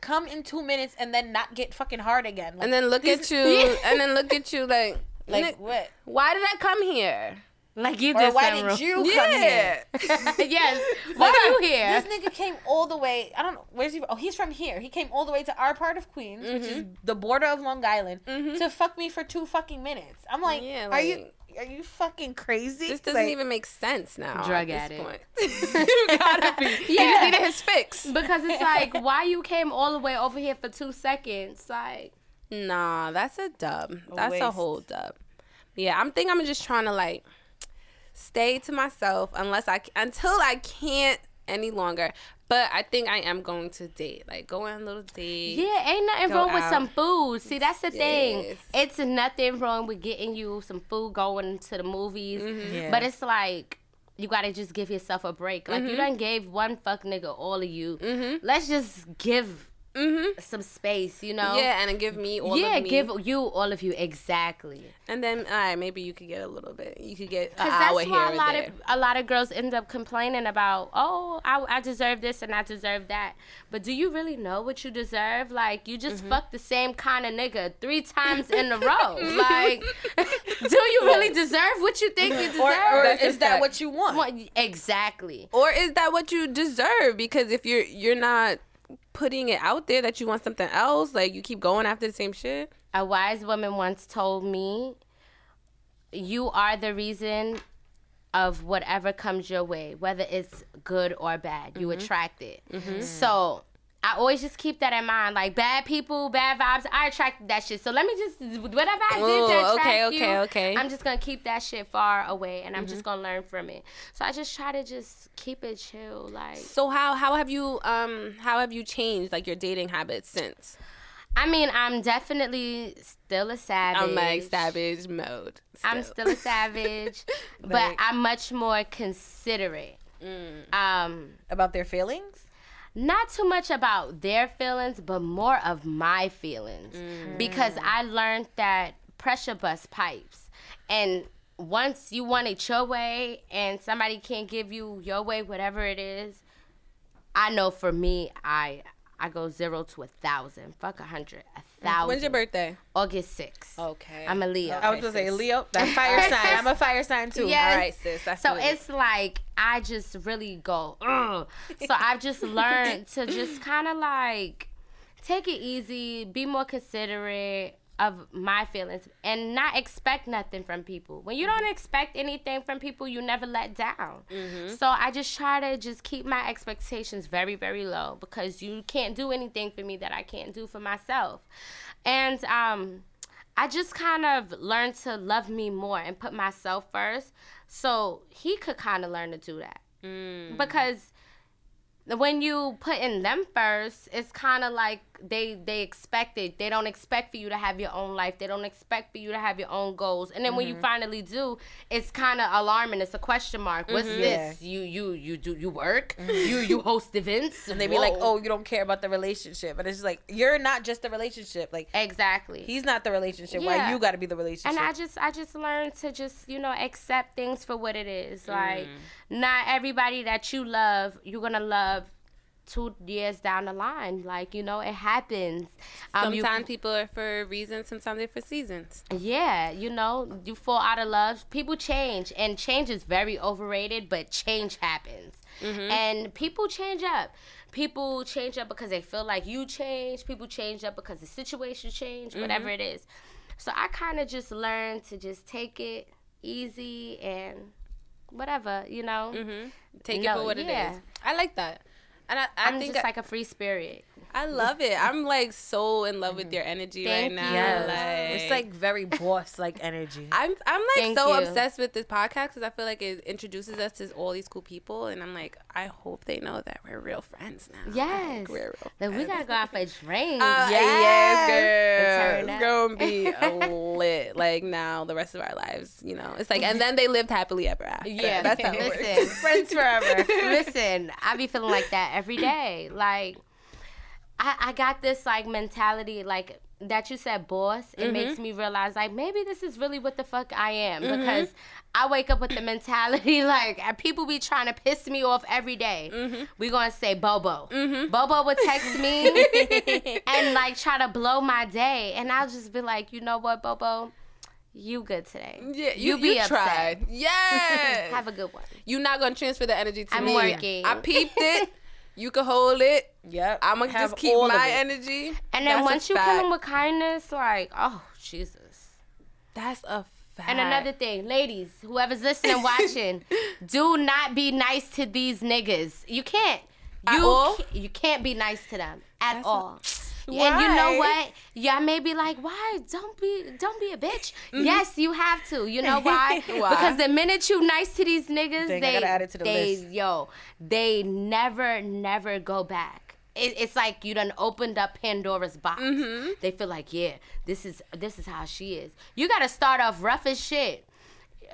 Speaker 2: come in two minutes, and then not get fucking hard again. Like,
Speaker 1: and then look at you. And then look at you like,
Speaker 2: like
Speaker 1: "Nick,
Speaker 2: what?
Speaker 1: why did I come here?
Speaker 3: Like you
Speaker 2: Or
Speaker 3: did
Speaker 2: why
Speaker 3: some
Speaker 2: did
Speaker 3: ru-
Speaker 2: you come here?
Speaker 3: Yes. Why are you here?
Speaker 2: This nigga came all the way. I don't know where's he. From? Oh, he's from here. He came all the way to our part of Queens, which is
Speaker 1: Mm-hmm.
Speaker 2: the border of Long Island, to fuck me for two fucking minutes. I'm like,
Speaker 1: Yeah,
Speaker 2: are you
Speaker 1: like-
Speaker 2: are you fucking crazy?
Speaker 1: This doesn't
Speaker 2: Like,
Speaker 1: even make sense now.
Speaker 3: Drug
Speaker 1: at
Speaker 3: addict.
Speaker 1: point. you gotta be. He
Speaker 3: Yeah.
Speaker 1: just needed his fix.
Speaker 3: Because it's like, why you came all the way over here for two seconds? Like,
Speaker 1: Nah, that's a dub. That's a whole dub. Yeah, I'm think I'm just trying to like stay to myself unless I until I can't any longer. But I think I am going to date, like go on a little date.
Speaker 3: yeah, ain't nothing
Speaker 1: Go
Speaker 3: wrong with some food. See, that's the thing. It's nothing wrong with getting you some food, going to the movies.
Speaker 1: Mm-hmm.
Speaker 2: Yeah.
Speaker 3: But it's like, you gotta just give yourself a break. Like,
Speaker 1: Mm-hmm.
Speaker 3: you done gave one fuck nigga all of you. Let's just give
Speaker 1: Mm-hmm.
Speaker 3: some space, you know?
Speaker 1: Yeah, and then give me all
Speaker 3: yeah,
Speaker 1: of me.
Speaker 3: give you all of you exactly.
Speaker 1: and then all right, maybe you could get a little bit. You could get an
Speaker 3: Because
Speaker 1: hour
Speaker 3: that's
Speaker 1: here
Speaker 3: why
Speaker 1: or
Speaker 3: a lot of a lot of girls end up complaining about, oh, I, I deserve this and I deserve that. But do you really know what you deserve? Like you just
Speaker 1: Mm-hmm.
Speaker 3: fucked the same kind of nigga three times in a row. like, do you really deserve what you think you deserve?
Speaker 2: or, or
Speaker 1: That's a
Speaker 2: is that what you want?
Speaker 3: Well, exactly.
Speaker 1: or is that what you deserve? Because if you're you're not putting it out there that you want something else, like you keep going after the same shit.
Speaker 3: A wise woman once told me, "You are the reason." Of whatever comes your way, whether it's good or bad, you
Speaker 1: Mm-hmm.
Speaker 3: attract it. So I always just keep that in mind. Like bad people, bad vibes, I attract that shit. So let me just whatever I did
Speaker 1: Ooh,
Speaker 3: to attract
Speaker 1: okay,
Speaker 3: you,
Speaker 1: okay, okay.
Speaker 3: I'm just gonna keep that shit far away, and I'm
Speaker 1: Mm-hmm.
Speaker 3: just gonna learn from it. So I just try to just keep it chill. Like
Speaker 1: So how how have you um how have you changed like your dating habits since?
Speaker 3: I mean, I'm definitely still a savage.
Speaker 1: I'm like savage mode.
Speaker 3: I'm still a savage, but I'm much more considerate.
Speaker 1: Mm.
Speaker 3: Um,
Speaker 2: About their feelings?
Speaker 3: Not too much about their feelings, but more of my feelings. Mm. Because I learned that pressure bust pipes. And once you want it your way and somebody can't give you your way, whatever it is, I know for me, I I go zero to a thousand. Fuck a hundred. A thousand.
Speaker 1: When's your birthday?
Speaker 3: August 6th.
Speaker 1: Okay.
Speaker 3: I'm a Leo.
Speaker 2: I was gonna say Leo, that fire sign. I'm a fire sign too.
Speaker 3: Yes.
Speaker 1: All right, sis. That's
Speaker 3: So it's like I just really go. Ugh. So I've just learned to just kind of like take it easy, be more considerate of my feelings, and not expect nothing from people. When you don't expect anything from people, you never let down. So I just try to just keep my expectations very, very low because you can't do anything for me that I can't do for myself. And um, I just kind of learned to love me more and put myself first. So he could kind of learn to do that. Mm. Because when you put in them first, it's kind of like they they expect it. They don't expect for you to have your own life. They don't expect for you to have your own goals. And then when you mm-hmm. finally do, it's kind of alarming. It's a question mark. What's mm-hmm. this? You you you do you work? Mm-hmm. You you host events?
Speaker 2: And they be like, "Oh, you don't care about the relationship," but it's just like you're not just the relationship. Like
Speaker 3: exactly.
Speaker 2: he's not the relationship. Why you got to be the relationship?
Speaker 3: and I just I just learned to just you know accept things for what it is. Like mm. not everybody that you love you're gonna love two years down the line. Like you know it happens. Um, you-
Speaker 1: sometimes people are for reasons, sometimes they're for seasons.
Speaker 3: yeah, you know you fall out of love. People change, and change is very overrated. But change happens, mm-hmm. and people change up. People change up because they feel like you change. People change up because the situation changed. Mm-hmm. Whatever it is. So I kind of just learned to just take it easy and whatever, you know. Mm-hmm.
Speaker 1: Take it for what it
Speaker 3: yeah.
Speaker 1: is. I like that. And I, I
Speaker 3: I'm
Speaker 1: think
Speaker 3: just
Speaker 1: I,
Speaker 3: like a free spirit.
Speaker 1: I love it. I'm like so in love with your energy
Speaker 3: Thank
Speaker 1: right now.
Speaker 3: you.
Speaker 2: yes,
Speaker 1: Like,
Speaker 2: it's like very boss like energy.
Speaker 1: I'm I'm like
Speaker 3: Thank
Speaker 1: so
Speaker 3: you.
Speaker 1: obsessed with this podcast because I feel like it introduces us to all these cool people, and I'm like, I hope they know that we're real friends now.
Speaker 3: Yes.
Speaker 1: Like, we're real.
Speaker 3: Then we gotta go out for a drink.
Speaker 1: Uh,
Speaker 2: Yes.
Speaker 1: yes, girl. It's gonna be lit. Like now, the rest of our lives, you know. It's like, and then they lived happily ever after.
Speaker 3: Yeah,
Speaker 1: that's how it works.
Speaker 2: Friends forever.
Speaker 3: listen, I be feeling like that every day. Like, I, I got this like mentality, like that you said, boss. It
Speaker 1: Mm-hmm.
Speaker 3: makes me realize, like, maybe this is really what the fuck I am because I wake up with the mentality like people be trying to piss me off every day.
Speaker 1: Mm-hmm.
Speaker 3: We gonna say Bobo. Bobo would text me and like try to blow my day, and I'll just be like, you know what, Bobo. you good today.
Speaker 1: Yeah, you,
Speaker 3: be
Speaker 1: you
Speaker 3: upset.
Speaker 1: tried. Yes.
Speaker 3: Have a good one.
Speaker 1: You're not gonna transfer the energy to
Speaker 3: I'm
Speaker 1: me.
Speaker 3: working.
Speaker 1: I peeped it. You can hold it.
Speaker 2: Yep.
Speaker 1: I'm gonna
Speaker 2: Have
Speaker 1: just keep my energy.
Speaker 3: And then
Speaker 1: That's
Speaker 3: once you
Speaker 1: fact.
Speaker 3: kill them with kindness, like, oh Jesus.
Speaker 1: that's a fact.
Speaker 3: And another thing, ladies, whoever's listening, watching, do not be nice to these niggas. You can't.
Speaker 1: At
Speaker 3: You
Speaker 1: all?
Speaker 3: ca- you can't be nice to them at
Speaker 1: That's a-
Speaker 3: all. And you know what? Y'all may be like, why? Don't be don't be a bitch.
Speaker 1: Mm-hmm.
Speaker 3: Yes, you have to. You know why?
Speaker 1: Why?
Speaker 3: Because the minute you nice to these niggas,
Speaker 2: Dang,
Speaker 3: they
Speaker 2: gotta add it to the
Speaker 3: they
Speaker 2: list.
Speaker 3: yo, they never, never go back. It's like you done opened up Pandora's box.
Speaker 1: Mm-hmm.
Speaker 3: They feel like, yeah, this is this is how she is. You gotta start off rough as shit.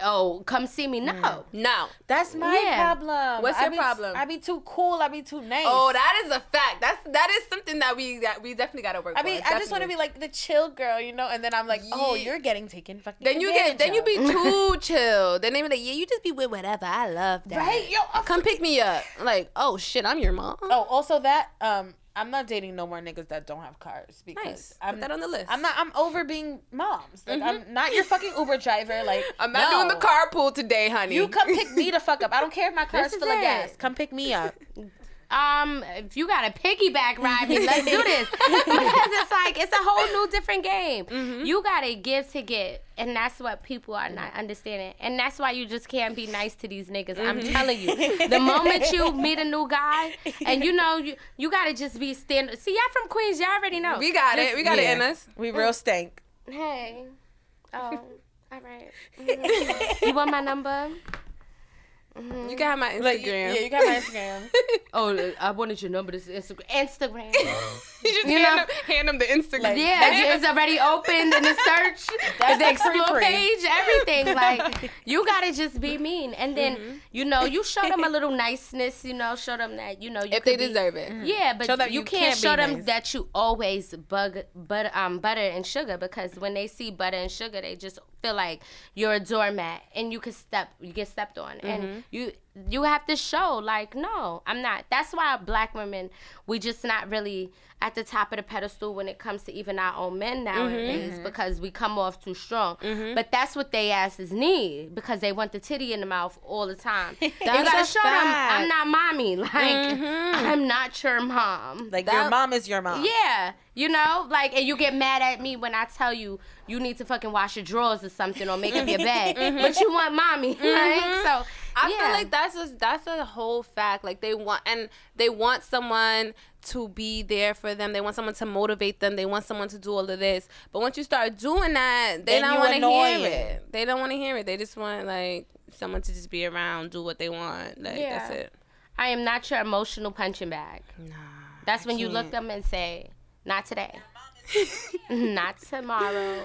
Speaker 3: Oh, come see me. No.
Speaker 1: no.
Speaker 2: That's my
Speaker 3: Yeah.
Speaker 2: problem.
Speaker 1: What's
Speaker 2: I
Speaker 1: your
Speaker 2: be-
Speaker 1: problem?
Speaker 2: I be too cool. I be too nice.
Speaker 1: Oh, that is a fact. That's that is something that we that we definitely gotta work.
Speaker 2: I mean. I just want to be like the chill girl, you know, and then I'm like, oh, you're getting taken fucking.
Speaker 1: Then you get, then you be too chill. Then they be like, yeah, you just be with whatever. I love that.
Speaker 2: right, yo. I
Speaker 1: Come pick me up. Like, oh shit, I'm your mom.
Speaker 2: Oh, also that um, I'm not dating no more niggas that don't have cars because
Speaker 1: nice.
Speaker 2: I'm
Speaker 1: Put that on the list.
Speaker 2: I'm not. I'm over being moms. Like I'm mm-hmm. not your fucking Uber driver. Like
Speaker 1: I'm not
Speaker 2: no.
Speaker 1: doing the carpool today, honey.
Speaker 2: You come pick me to fuck up. I don't care if my car's full of gas. Come pick me up.
Speaker 3: Um, if you got a piggyback ride me, let's do this. because it's like it's a whole new different game.
Speaker 1: Mm-hmm.
Speaker 3: You gotta give to get, and that's what people are not understanding. And that's why you just can't be nice to these niggas. I'm
Speaker 1: Mm-hmm.
Speaker 3: telling you, the moment you meet a new guy, and you know you you gotta just be stand. See, y'all from Queens, y'all already know.
Speaker 1: we got it. We got it in us.
Speaker 2: We real stank.
Speaker 3: Hey. Oh, all right. You want my number? Mm-hmm.
Speaker 1: You can have my Instagram.
Speaker 2: Like, yeah, you got my Instagram.
Speaker 3: Oh, I wanted your number. This is Instagram. Instagram. Oh.
Speaker 1: you just
Speaker 3: You
Speaker 1: hand,
Speaker 3: know-
Speaker 1: them, hand them the Instagram.
Speaker 2: Like,
Speaker 3: Yeah, it's already opened in the search,
Speaker 2: That's
Speaker 3: the
Speaker 2: the
Speaker 3: explore page, everything. Like you gotta just be mean, and then
Speaker 1: Mm-hmm.
Speaker 3: you know you show them a little niceness. You know, show them that you know you
Speaker 1: if they
Speaker 3: be-
Speaker 1: deserve it.
Speaker 3: Yeah, but
Speaker 2: Show them
Speaker 3: you,
Speaker 2: you
Speaker 3: can't,
Speaker 2: can't
Speaker 3: show them
Speaker 2: nice.
Speaker 3: that you always bug butter, um, butter and sugar because when they see butter and sugar, they just feel like you're a doormat and you can step, you get stepped on,
Speaker 2: Mm-hmm.
Speaker 3: and you you have to show like no, I'm not. That's why black women we just not really at the top of the pedestal when it comes to even our own men nowadays
Speaker 2: Mm-hmm.
Speaker 3: because we come off too strong. But that's what they asses need because they want the titty in the mouth all the time. you gotta show them. I'm not mommy. Like
Speaker 2: Mm-hmm.
Speaker 3: I'm not your mom.
Speaker 2: Like
Speaker 1: That-
Speaker 2: your mom is your mom.
Speaker 3: Yeah, you know, like, and you get mad at me when I tell you you need to fucking wash your drawers or something or make up your bed, but you want mommy, right? So
Speaker 1: I
Speaker 3: yeah.
Speaker 1: feel like that's a that's a whole fact. Like they want and they want someone to be there for them. They want someone to motivate them. They want someone to do all of this. But once you start doing that, they
Speaker 2: Then
Speaker 1: don't want to hear it. They don't want to hear it. They just want like someone to just be around, do what they want. Like
Speaker 3: Yeah.
Speaker 1: that's it.
Speaker 3: I am not your emotional punching bag.
Speaker 1: Nah.
Speaker 3: That's when you look them and say, not today, not tomorrow,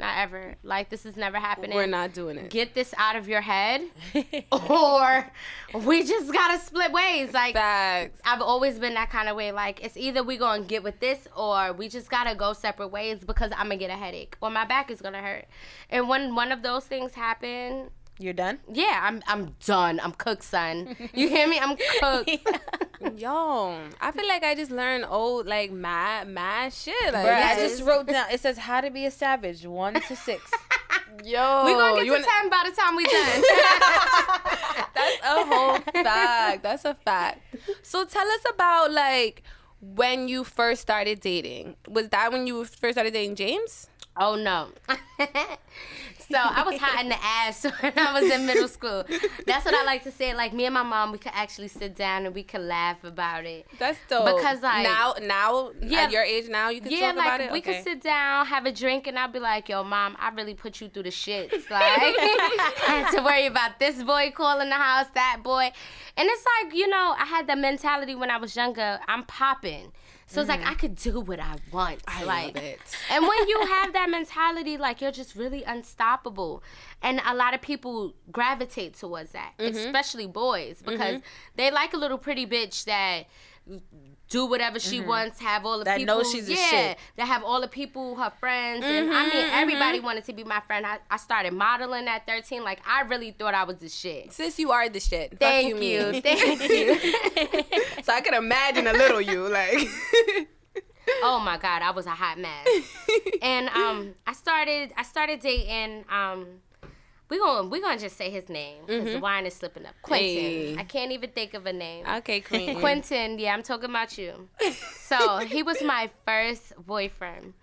Speaker 3: not ever. Like this is never happening.
Speaker 1: We're not doing it.
Speaker 3: Get this out of your head, or we just gotta split ways. Like
Speaker 1: Facts.
Speaker 3: I've always been that kind of way. Like it's either we gonna get with this or we just gotta go separate ways because I'm gonna get a headache or my back is gonna hurt. And when one of those things happen,
Speaker 2: You're done.
Speaker 3: yeah, I'm I'm done. I'm cooked, son. You hear me? I'm cooked.
Speaker 1: Yo, I feel like I just learned old like mad mad shit. Like
Speaker 2: Bruh, I just wrote down. It says how to be a savage, one to six.
Speaker 1: yo.
Speaker 3: we gonna get
Speaker 1: you
Speaker 3: to
Speaker 1: wanna-
Speaker 3: ten by the time we done.
Speaker 1: That's a whole fact. That's a fact. So tell us about like when you first started dating. Was that when you first started dating James?
Speaker 3: Oh no. So I was hot in the ass when I was in middle school. That's what I like to say. Like me and my mom, we could actually sit down and we could laugh about it.
Speaker 1: That's dope.
Speaker 3: Because, like-
Speaker 1: now, now
Speaker 3: Yeah.
Speaker 1: at your age now, you can
Speaker 3: Yeah,
Speaker 1: talk
Speaker 3: like
Speaker 1: about it.
Speaker 3: Yeah, we
Speaker 1: okay.
Speaker 3: could sit down, have a drink, and I'll be like, "Yo, mom, I really put you through the shits. Like, I had to worry about this boy calling the house, that boy, and it's like, you know, I had the mentality when I was younger. I'm popping, so it's like I could do what I want.
Speaker 1: I
Speaker 3: like,
Speaker 1: love it.
Speaker 3: and when you have that mentality, like you're just really unstoppable. And a lot of people gravitate towards that,
Speaker 1: Mm-hmm.
Speaker 3: especially boys, because they like a little pretty bitch that do whatever she wants, have all the
Speaker 2: That
Speaker 3: people.
Speaker 2: knows she's the
Speaker 3: yeah,
Speaker 2: shit.
Speaker 3: that have all the people, her friends, and I
Speaker 1: Mm-hmm,
Speaker 3: mean everybody wanted to be my friend. I, I started modeling at 13. Like I really thought I was the shit.
Speaker 1: Sis, you are the shit. Fuck
Speaker 3: Thank
Speaker 1: you,
Speaker 3: you,
Speaker 1: mean.
Speaker 3: thank you.
Speaker 1: so I could imagine a little you, like.
Speaker 3: oh my god, I was a hot mess. and um, I started I started dating um. We gonna we gonna just say his name because the wine is slipping up. Quentin.
Speaker 1: Hey.
Speaker 3: I can't even think of a name.
Speaker 1: Okay, Queen.
Speaker 3: Quentin, yeah, I'm talking about you. So he was my first boyfriend,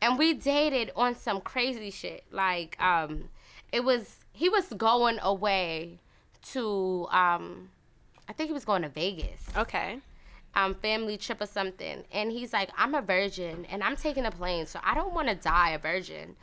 Speaker 3: and we dated on some crazy shit. Like, um, it was he was going away to, um, I think he was going to Vegas,
Speaker 1: Okay.
Speaker 3: um, family trip or something, and he's like, I'm a virgin, and I'm taking a plane, so I don't want to die a virgin.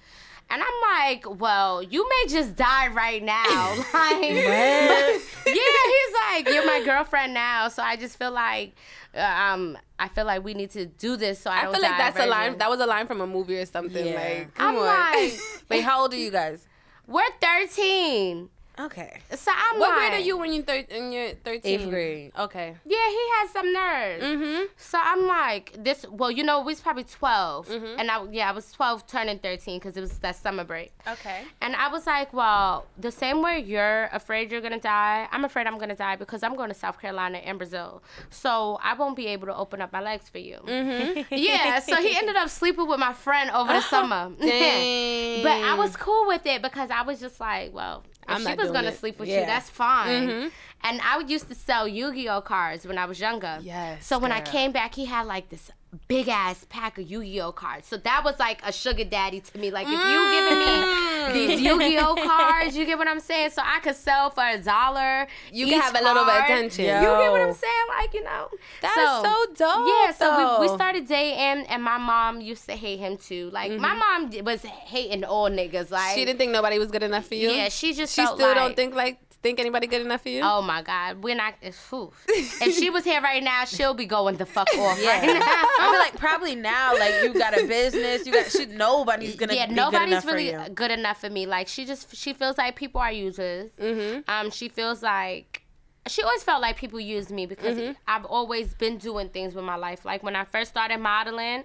Speaker 3: And I'm like, well, you may just die right now. Like, yeah, he's like, you're my girlfriend now, so I just feel like, uh, um, I feel like we need to do this so I,
Speaker 1: I
Speaker 3: don't
Speaker 1: feel like
Speaker 3: die
Speaker 1: that's a line.
Speaker 3: virgin.
Speaker 1: That was a line from a movie or something.
Speaker 4: Yeah.
Speaker 1: Like, come
Speaker 3: I'm
Speaker 1: on.
Speaker 3: like,
Speaker 4: Wait, how old are you guys?
Speaker 3: we're 13.
Speaker 4: Okay.
Speaker 3: So I'm
Speaker 1: what
Speaker 3: like,
Speaker 1: grade are you when you're thir- when you're thirteen?
Speaker 4: Eighth grade.
Speaker 1: Okay.
Speaker 3: Yeah, he has some nerves.
Speaker 1: Mm-hmm.
Speaker 3: So I'm like, this. Well, you know, we was probably 12,
Speaker 1: Mm-hmm.
Speaker 3: and I yeah, I was 12 turning 13 because it was that summer break.
Speaker 1: Okay.
Speaker 3: And I was like, well, the same way you're afraid you're gonna die, I'm afraid I'm gonna die because I'm going to South Carolina and Brazil. So I won't be able to open up my legs for you.
Speaker 1: Mm-hmm.
Speaker 3: Yeah. So he ended up sleeping with my friend over the summer.
Speaker 1: Dang.
Speaker 3: But I was cool with it because I was just like, well, if
Speaker 1: I'm
Speaker 3: she was gonna
Speaker 1: it.
Speaker 3: sleep with
Speaker 4: Yeah.
Speaker 3: you, that's fine.
Speaker 1: Mhm.
Speaker 3: And I would used to sell Yu-Gi-Oh cards when I was younger.
Speaker 1: Yes,
Speaker 3: So when I came back, he had like this big ass pack of Yu-Gi-Oh cards. So that was like a sugar daddy to me. Like if you giving
Speaker 1: Mm.
Speaker 3: me these Yu-Gi-Oh cards, you get what I'm saying? So I could sell for a dollar.
Speaker 1: You
Speaker 3: each
Speaker 1: can have a little bit of attention.
Speaker 4: Yeah.
Speaker 3: You get what I'm saying? Like you know.
Speaker 1: That's so, dope.
Speaker 3: Yeah, so we, we started dating, and my mom used to hate him too. Like my mom was hating all niggas. Like
Speaker 1: Mm-hmm. She didn't think nobody was good enough for you.
Speaker 3: Yeah, she just
Speaker 1: She
Speaker 3: felt
Speaker 1: still
Speaker 3: like,
Speaker 1: don't think like think anybody good enough for you.
Speaker 3: Oh my God, we're not. Whew. if she was here right now, she'll be going the fuck off
Speaker 4: Yeah.
Speaker 3: right now.
Speaker 4: I feel like probably now, like you got a business, you got shit. Nobody's gonna
Speaker 3: yeah,
Speaker 4: be
Speaker 3: nobody's
Speaker 4: good
Speaker 3: really
Speaker 4: for you.
Speaker 3: good enough for me. Like she just she feels like people are users.
Speaker 1: Mm-hmm.
Speaker 3: Um, she feels like she always felt like people used me because
Speaker 1: Mm-hmm.
Speaker 3: I've always been doing things with my life. Like when I first started modeling,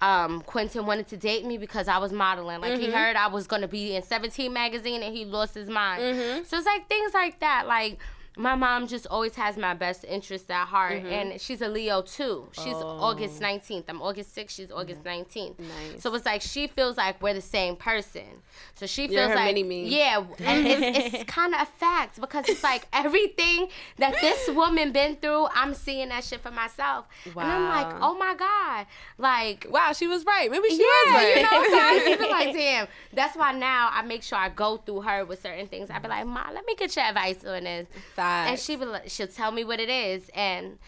Speaker 3: um, Quentin wanted to date me because I was modeling. Like
Speaker 1: Mm-hmm.
Speaker 3: he heard I was gonna be in 17 magazine and he lost his mind.
Speaker 1: Mm-hmm.
Speaker 3: So it's like things like that. Like my mom just always has my best interest at heart,
Speaker 1: Mm-hmm.
Speaker 3: and she's a Leo too. She's August 19th. I'm August 6th. She's August 19th.
Speaker 1: Oh. Nice.
Speaker 3: So it's like she feels like we're the same person. So she feels
Speaker 1: You're
Speaker 3: like yeah, and it's, it's kind of a fact because it's like everything that this woman been through, I'm seeing that shit for myself, and I'm like, oh my god, like.
Speaker 1: Wow, she was right. Maybe she
Speaker 3: Yeah,
Speaker 1: was right.
Speaker 3: you know, so I feel like, damn. That's why now I make sure I go through her with certain things. i'd be like, Ma, let me get your advice on this,
Speaker 1: Facts.
Speaker 3: and she be like, she'll tell me what it is, and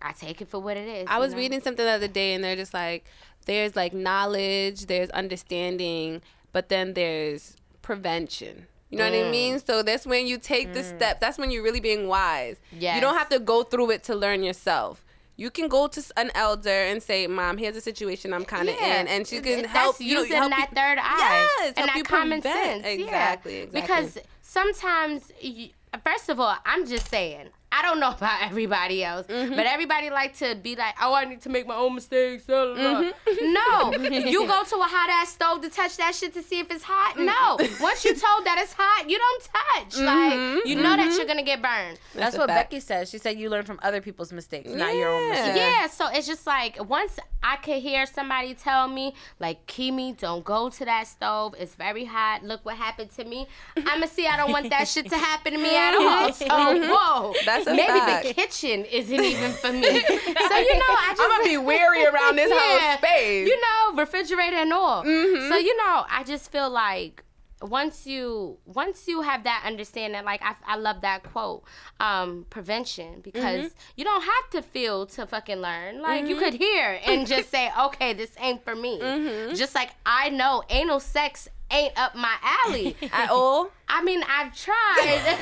Speaker 3: I take it for what it is.
Speaker 1: I was
Speaker 3: know?
Speaker 1: reading something the other day, and they're just like, there's like knowledge, there's understanding, but then there's prevention. You know what
Speaker 3: Mm.
Speaker 1: I mean? So that's when you take the steps. That's when you're really being wise.
Speaker 3: Yes.
Speaker 1: You don't have to go through it to learn yourself. You can go to an elder and say, "Mom, here's a situation I'm kind of
Speaker 3: Yeah.
Speaker 1: in," and she can
Speaker 3: that's
Speaker 1: help you.
Speaker 3: using
Speaker 1: help
Speaker 3: that
Speaker 1: you-
Speaker 3: third eye.
Speaker 1: Yes,
Speaker 3: and
Speaker 1: help
Speaker 3: that
Speaker 1: you
Speaker 3: common
Speaker 1: prevent.
Speaker 3: sense.
Speaker 1: Exactly,
Speaker 3: Yeah.
Speaker 1: exactly.
Speaker 3: Because sometimes, you, first of all, I'm just saying. I don't know about everybody else,
Speaker 1: Mm-hmm.
Speaker 3: but everybody like to be like, "Oh, I need to make my own mistakes." blah, blah, blah."
Speaker 1: Mm-hmm.
Speaker 3: No, you go to a hot ass stove to touch that shit to see if it's hot. No, once you're told that it's hot, you don't touch. Like you know that you're gonna get burned.
Speaker 4: That's
Speaker 1: a
Speaker 4: what
Speaker 1: fact.
Speaker 4: Becky says. She said you learn from other people's mistakes, not your own
Speaker 1: Yeah.
Speaker 4: mistakes.
Speaker 3: Yeah, so it's just like once I could hear somebody tell me, like, Kimi, don't go to that stove. It's very hot. Look what happened to me. I'ma see I don't want that shit to happen to me at all. So whoa.
Speaker 1: That's
Speaker 3: maybe
Speaker 1: fact.
Speaker 3: the kitchen isn't even for me. so you know, I just
Speaker 1: I'm gonna be wary around this whole space.
Speaker 3: You know, refrigerator and all.
Speaker 1: Mm-hmm.
Speaker 3: So you know, I just feel like once you once you have that understanding, like I, I love that quote, um, prevention because
Speaker 1: Mm-hmm.
Speaker 3: you don't have to feel to fucking learn. Like you could hear and just say, okay, this ain't for me.
Speaker 1: Mm-hmm.
Speaker 3: Just like I know anal sex ain't up my alley.
Speaker 1: At all?
Speaker 3: I mean, I've tried.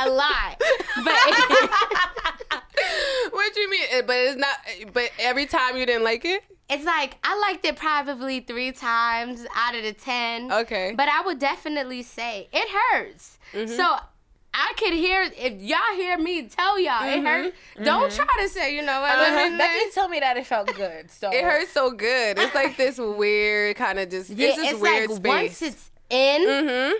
Speaker 3: I've tried a lot, but
Speaker 1: what do you mean? Eh, But it's not. But every time you didn't like it.
Speaker 3: it's like I liked it probably three times out of the ten.
Speaker 1: Okay.
Speaker 3: But I would definitely say it hurts.
Speaker 1: Mm-hmm.
Speaker 3: So I could hear if y'all hear me tell y'all it hurt. Don't try to say you know what
Speaker 1: Mm-hmm. Uh-huh.
Speaker 3: I mean.
Speaker 4: Becky told me that it felt good. So
Speaker 1: It hurts so good. It's like this weird kind of just.
Speaker 3: Yeah,
Speaker 1: it's this
Speaker 3: it's
Speaker 1: weird
Speaker 3: like
Speaker 1: space.
Speaker 3: once it's in,
Speaker 1: mm-hmm.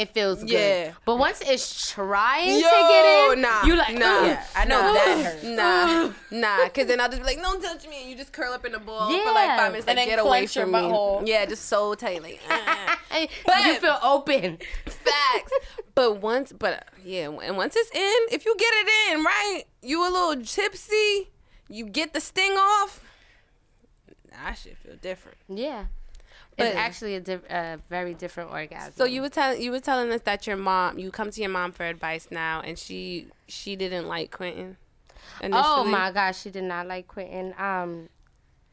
Speaker 3: It feels good.
Speaker 1: Yeah.
Speaker 3: But once it's trying
Speaker 1: Yo,
Speaker 3: to get in,
Speaker 1: nah,
Speaker 3: you like,
Speaker 1: nah.
Speaker 4: Yeah, I know
Speaker 1: Nah.
Speaker 4: that hurts.
Speaker 1: Nah, nah, because then I'll just be like, "Don't touch me," and you just curl up in the ball for like
Speaker 3: Yeah.
Speaker 1: five minutes, like
Speaker 4: And then
Speaker 1: get away
Speaker 4: clench your
Speaker 1: from me.
Speaker 4: butthole.
Speaker 1: Yeah, just so tight, like uh,
Speaker 3: Hey,
Speaker 1: But-
Speaker 3: you feel open.
Speaker 1: facts. But once, but yeah, and once it's in, if you get it in right, you a little tipsy, you get the sting off. That should feel different.
Speaker 3: Yeah.
Speaker 1: But-
Speaker 3: it's actually a, di- a very different orgasm.
Speaker 1: So you were telling you were telling us that your mom, you come to your mom for advice now, and she she didn't like Quentin.
Speaker 3: Oh my gosh, she did not like Quentin. Um,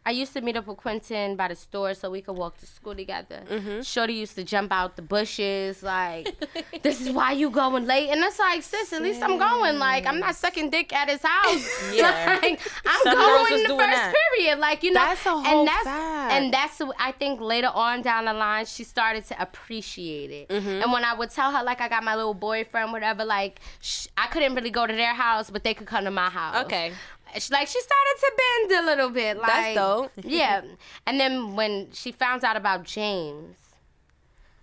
Speaker 3: I used to meet up with Quentin by the store so we could walk to school together.
Speaker 1: Mm-hmm.
Speaker 3: Shorty used to jump out the bushes like, "This is why you going late," and it's like, "Sis, at least I'm going. Like, I'm not sucking dick at his house.
Speaker 4: Yeah.
Speaker 3: like, I'm
Speaker 4: Some
Speaker 3: going the first
Speaker 4: that.
Speaker 3: period. Like, you know,
Speaker 1: That's a whole
Speaker 3: and that's
Speaker 1: fact.
Speaker 3: and that's I think later on down the line she started to appreciate it.
Speaker 1: Mm-hmm.
Speaker 3: And when I would tell her like I got my little boyfriend, whatever, like sh- I couldn't really go to their house, but they could come to my house.
Speaker 1: Okay.
Speaker 3: She, like she started to bend a little bit. Like,
Speaker 1: That's dope.
Speaker 3: yeah. And then when she found out about James,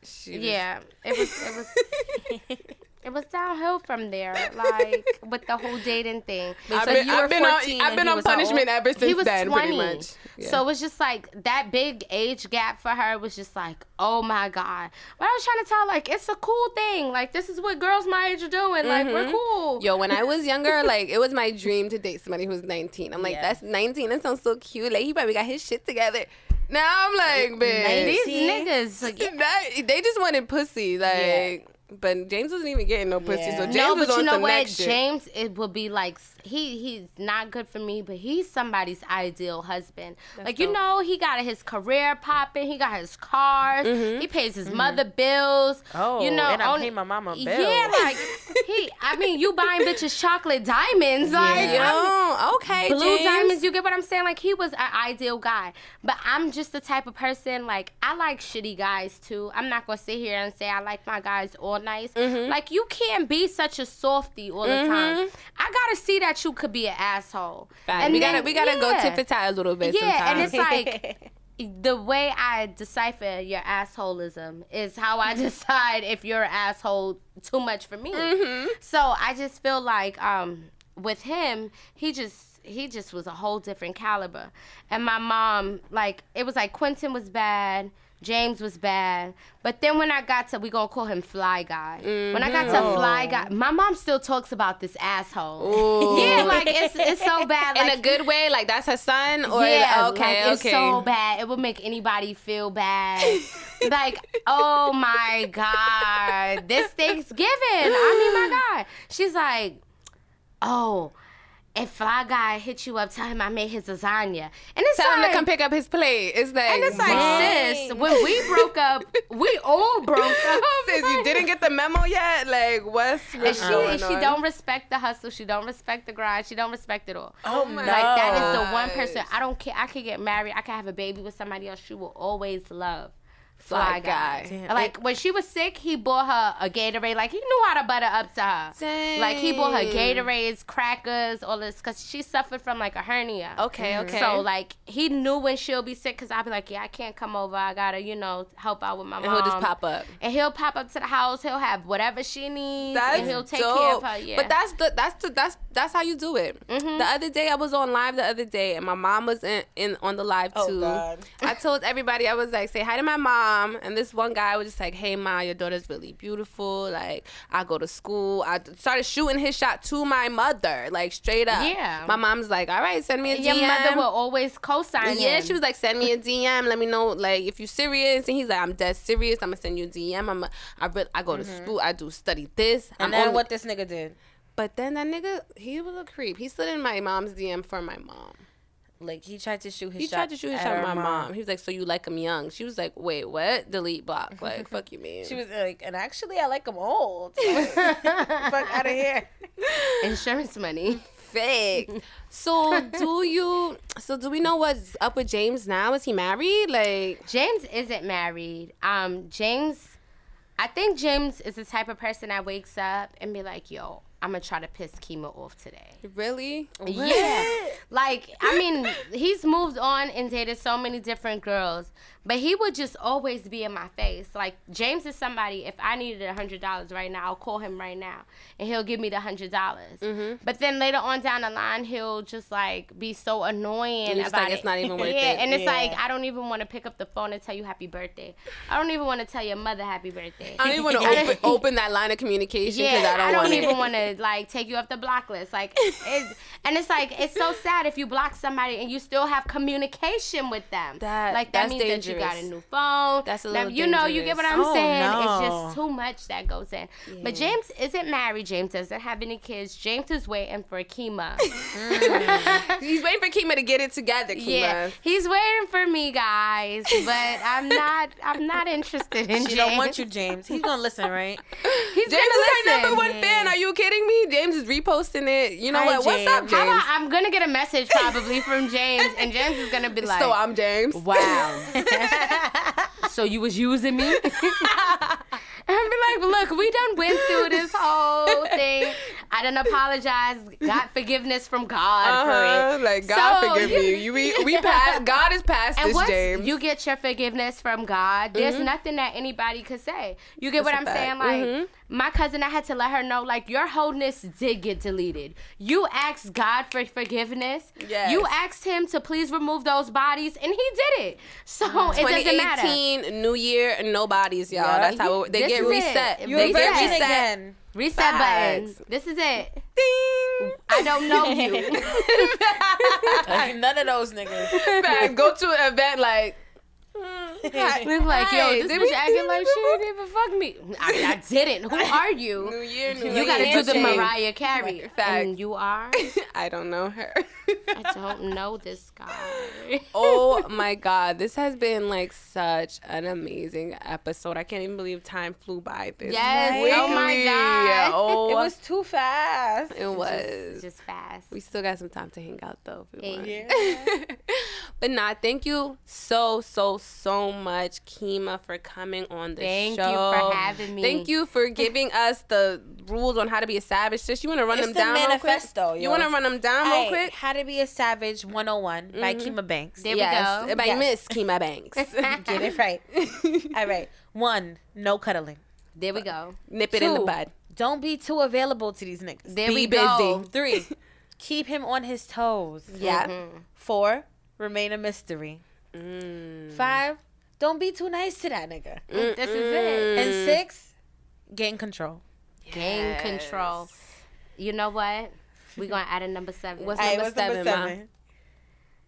Speaker 1: She was-
Speaker 3: yeah, it was it was it was downhill from there. Like with the whole dating thing.
Speaker 1: I've
Speaker 4: So
Speaker 1: been,
Speaker 4: you were
Speaker 1: I've been
Speaker 4: 14
Speaker 1: on, I've been
Speaker 4: he
Speaker 1: on
Speaker 4: was
Speaker 1: punishment
Speaker 4: old?
Speaker 1: ever since
Speaker 3: he was
Speaker 1: then,
Speaker 3: 20.
Speaker 1: pretty much. Yeah.
Speaker 3: So it was just like that big age gap for her was just like, oh my God. But I was trying to tell like, it's a cool thing. Like, this is what girls my age are doing. Like, we're mm-hmm. cool.
Speaker 1: Yo, when I was younger, like it was my dream to date somebody who's 19. I'm like,
Speaker 4: Yeah.
Speaker 1: that's 19. That sounds so cute. Like he probably got his shit together. Now I'm like, bitch.
Speaker 3: These niggas. Like,
Speaker 1: that, they just wanted pussy, like. But James wasn't even getting no pussy,
Speaker 4: Yeah.
Speaker 1: so James
Speaker 3: no,
Speaker 1: was
Speaker 3: but
Speaker 1: on
Speaker 3: you know what? James, it would be like he he's not good for me, but he's somebody's ideal husband. like you know, he got his career popping, he got his cars, he pays his mother bills.
Speaker 4: Mm-hmm. Oh,
Speaker 3: you know,
Speaker 4: and I pay my mama bills.
Speaker 3: Yeah, like he. I mean, you buying bitches chocolate diamonds, like
Speaker 1: Yo,
Speaker 3: I'm-
Speaker 1: okay,
Speaker 3: blue
Speaker 1: James.
Speaker 3: diamonds. You get what I'm saying? Like he was an ideal guy, but I'm just the type of person like I like shitty guys too. I'm not gonna sit here and say I like my guys all nice.
Speaker 1: Mm-hmm.
Speaker 3: Like you can't be such a softy all the time. I gotta see that you could be an asshole.
Speaker 1: Fact. we gotta we gotta go
Speaker 3: yeah.
Speaker 1: tit for tat a little bit.
Speaker 3: Yeah, and it's like the way I decipher your assholism is how I decide if you're an asshole too much for me.
Speaker 1: Mm-hmm.
Speaker 3: So I just feel like um, with him, he just he just was a whole different caliber. And my mom, like, it was like Quentin was bad. James was bad, but then when I got to, we gonna call him Fly Guy. When I got to
Speaker 1: Mm-hmm.
Speaker 3: Fly Guy, my mom still talks about this asshole. Yeah, like it's it's so bad.
Speaker 1: in a good way, like that's her son, or
Speaker 3: yeah,
Speaker 1: okay,
Speaker 3: like,
Speaker 1: okay.
Speaker 3: It's so bad. It would make anybody feel bad. like, oh my God. This Thanksgiving. I mean, my God. She's like, oh, if Fly Guy hit you up, tell him I made his lasagna. And it's
Speaker 1: Tell him to come pick up his plate. It's like,
Speaker 3: and it's like,
Speaker 1: Dang.
Speaker 3: sis, when we broke up, we all broke up.
Speaker 1: sis, you didn't get the memo yet. Like, what's,
Speaker 3: And she,
Speaker 1: going
Speaker 3: she
Speaker 1: on?
Speaker 3: don't respect the hustle. She don't respect the grind. She don't respect it all.
Speaker 1: Oh my
Speaker 3: Like that is the one person I don't care. I could get married. I could have a baby with somebody else. She will always love. Fly,
Speaker 1: Fly
Speaker 3: guy.
Speaker 1: guy.
Speaker 4: Damn.
Speaker 3: Like when she was sick, he bought her a Gatorade. Like he knew how to butter up to her. Like he bought her Gatorades, crackers, all this, cause she suffered from like a hernia.
Speaker 1: Okay, okay.
Speaker 3: So like he knew when she'll be sick, cause I'd be like, yeah, I can't come over. I gotta, you know, help out with my
Speaker 1: and
Speaker 3: mom.
Speaker 1: he'll just pop up.
Speaker 3: And he'll pop up to the house. He'll have whatever she needs,
Speaker 1: That's
Speaker 3: and he'll take
Speaker 1: dope.
Speaker 3: care of her. Yeah.
Speaker 1: But that's the that's the that's that's how you do it.
Speaker 3: Mhm.
Speaker 1: The other day I was on live the other day and my mom was in, in on the live too.
Speaker 4: Oh,
Speaker 1: too.
Speaker 4: God.
Speaker 1: I told everybody I was like say hi to my mom and this one guy was just like hey ma your daughter's really beautiful like I go to school I started shooting his shot to my mother like straight up.
Speaker 3: Yeah.
Speaker 1: My mom's like all right send me a
Speaker 3: Your
Speaker 1: DM.
Speaker 3: Your mother will always co-sign.
Speaker 1: Yeah, she was like, send me a DM. Let me know, like, if you're serious. And he's like, I'm dead serious. I'm gonna send you a DM. I'm, a, I, re- I go to school. I do study this.
Speaker 4: Mm-hmm. And
Speaker 1: I'm
Speaker 4: then
Speaker 1: only-
Speaker 4: what this nigga did?
Speaker 1: But then that nigga, he was a creep. He slid in my mom's DM for my mom.
Speaker 4: Like he tried to shoot his
Speaker 1: He
Speaker 4: shot.
Speaker 1: tried to shoot his
Speaker 4: at
Speaker 1: shot at
Speaker 4: her
Speaker 1: my mom. He was like, "So you like him young?" She was like, "Wait, what? Delete block? Like, fuck you, man."
Speaker 4: She was like, and actually, I like him old. Fuck out of here.
Speaker 3: insurance money.
Speaker 1: fake. so do you? So do we know what's up with James now? Is he married? Like,
Speaker 3: James isn't married. Um, James, I think James is the type of person that wakes up and be like, "Yo, I'm gonna try to piss Keema off today.
Speaker 1: Really?
Speaker 3: Yeah. Like, I mean, he's moved on and dated so many different girls, but he would just always be in my face. Like, James is somebody, if I needed a $100 right now, I'll call him right now and he'll give me the $100.
Speaker 1: Mm-hmm.
Speaker 3: But then later on down the line, he'll just like be so annoying
Speaker 1: And
Speaker 3: about
Speaker 1: like,
Speaker 3: it.
Speaker 1: it's not even worth
Speaker 3: yeah,
Speaker 1: it.
Speaker 3: and it's
Speaker 4: Yeah.
Speaker 3: like, I don't even want to pick up the phone and tell you happy birthday. I don't even want to tell your mother happy birthday.
Speaker 1: I don't even want to open, open that line of communication because
Speaker 3: Yeah,
Speaker 1: I don't, want
Speaker 3: even want to like take you off the block list. Like, it's, and it's like it's so sad if you block somebody and you still have communication with them.
Speaker 1: That-
Speaker 3: like that
Speaker 1: that's
Speaker 3: means that you got a new phone.
Speaker 1: That's a
Speaker 3: That-
Speaker 1: little
Speaker 3: You know, you get what I'm.
Speaker 4: Oh,
Speaker 3: saying? It's
Speaker 4: oh,
Speaker 3: just too much that goes in. But James isn't married. James doesn't have any kids. James is waiting for Keema.
Speaker 1: He's waiting for Keema to get it together, Keema.
Speaker 3: yeah, he's waiting for me, guys. But I'm not. I'm not interested in
Speaker 4: She
Speaker 3: James.
Speaker 4: don't want you, James. He's gonna listen, right?
Speaker 3: He's
Speaker 1: James
Speaker 3: gonna
Speaker 1: is our
Speaker 3: listen.
Speaker 1: number one fan. Are you kidding me? James is reposting it. You know
Speaker 4: Hi,
Speaker 1: what? What's up,
Speaker 4: James.
Speaker 3: How about I'm gonna get a message probably from James, and James is gonna be like,
Speaker 1: so I'm James.
Speaker 3: Wow. so you was using me? and be like, look, we done went through this whole thing. I done apologized, got forgiveness from God for
Speaker 1: Uh-huh.
Speaker 3: it.
Speaker 1: Like God
Speaker 3: So-
Speaker 1: forgive me. You we we passed. God is past
Speaker 3: And
Speaker 1: this,
Speaker 3: once
Speaker 1: James. Mm-hmm.
Speaker 3: you get your forgiveness from God, there's nothing that anybody could say. You get
Speaker 1: That's
Speaker 3: what I'm saying?
Speaker 1: fact.
Speaker 3: Like
Speaker 1: Mhm.
Speaker 3: my cousin, I had to let her know, like your wholeness did get deleted. You asked God for forgiveness.
Speaker 1: Yes.
Speaker 3: You asked Him to please remove those bodies, and He did it. So it doesn't matter.
Speaker 1: 2018, New Year, no bodies, y'all.
Speaker 4: Yeah.
Speaker 1: That's how it, they
Speaker 3: This
Speaker 1: get
Speaker 3: it.
Speaker 1: reset.
Speaker 4: You're
Speaker 3: They get reset.
Speaker 4: again.
Speaker 3: Reset
Speaker 1: Facts.
Speaker 3: button. This is it.
Speaker 1: Ding.
Speaker 3: I don't know you.
Speaker 4: None of those niggas.
Speaker 1: Facts. Go to an event like.
Speaker 3: Look like, yo, this
Speaker 1: did
Speaker 3: bitch acting like she didn't even fuck me. I, I didn't. Who are you? New?
Speaker 1: Year, New
Speaker 3: You gotta do the Mariah Carey.
Speaker 1: Facts.
Speaker 3: And you are?
Speaker 1: I don't know her.
Speaker 3: I don't know this guy.
Speaker 1: oh my god, this has been like such an amazing episode. I can't even believe time flew by this
Speaker 3: Yes,
Speaker 1: quickly.
Speaker 3: oh my God.
Speaker 1: Oh,
Speaker 4: It was too fast.
Speaker 1: It was.
Speaker 3: Just fast.
Speaker 1: we still got some time to hang out though. If we
Speaker 3: Hey.
Speaker 1: want. but nah, thank you so so so much, Keema, for coming on the show.
Speaker 3: Thank you for having me.
Speaker 1: Thank you for giving us the rules on how to be a savage. Sis, you want to run
Speaker 4: It's
Speaker 1: them
Speaker 4: the
Speaker 1: down real
Speaker 4: manifesto,
Speaker 1: quick?
Speaker 4: yo.
Speaker 1: You want to run them down real
Speaker 4: Alright,
Speaker 1: quick?
Speaker 4: How to be a Savage 101 by Keema Banks.
Speaker 3: There we
Speaker 1: yes,
Speaker 3: go.
Speaker 1: by
Speaker 4: Yes.
Speaker 1: Miss Keema Banks.
Speaker 4: Get it right. All right. One, no cuddling.
Speaker 3: There we go.
Speaker 1: Nip it in the bud.
Speaker 4: Don't be too available to these niggas.
Speaker 3: There
Speaker 1: Be
Speaker 3: we
Speaker 1: busy.
Speaker 3: go.
Speaker 4: Three, keep him on his toes.
Speaker 1: Yeah.
Speaker 3: Mm-hmm.
Speaker 4: Four, remain a mystery.
Speaker 1: Mm.
Speaker 4: Five, don't be too nice to that nigga.
Speaker 3: This is it.
Speaker 4: And six, gain control.
Speaker 3: Gain control. You know what? We're gonna add a number seven.
Speaker 1: What's
Speaker 4: Alright,
Speaker 1: number
Speaker 4: what's
Speaker 1: seven, Ma?
Speaker 4: seven?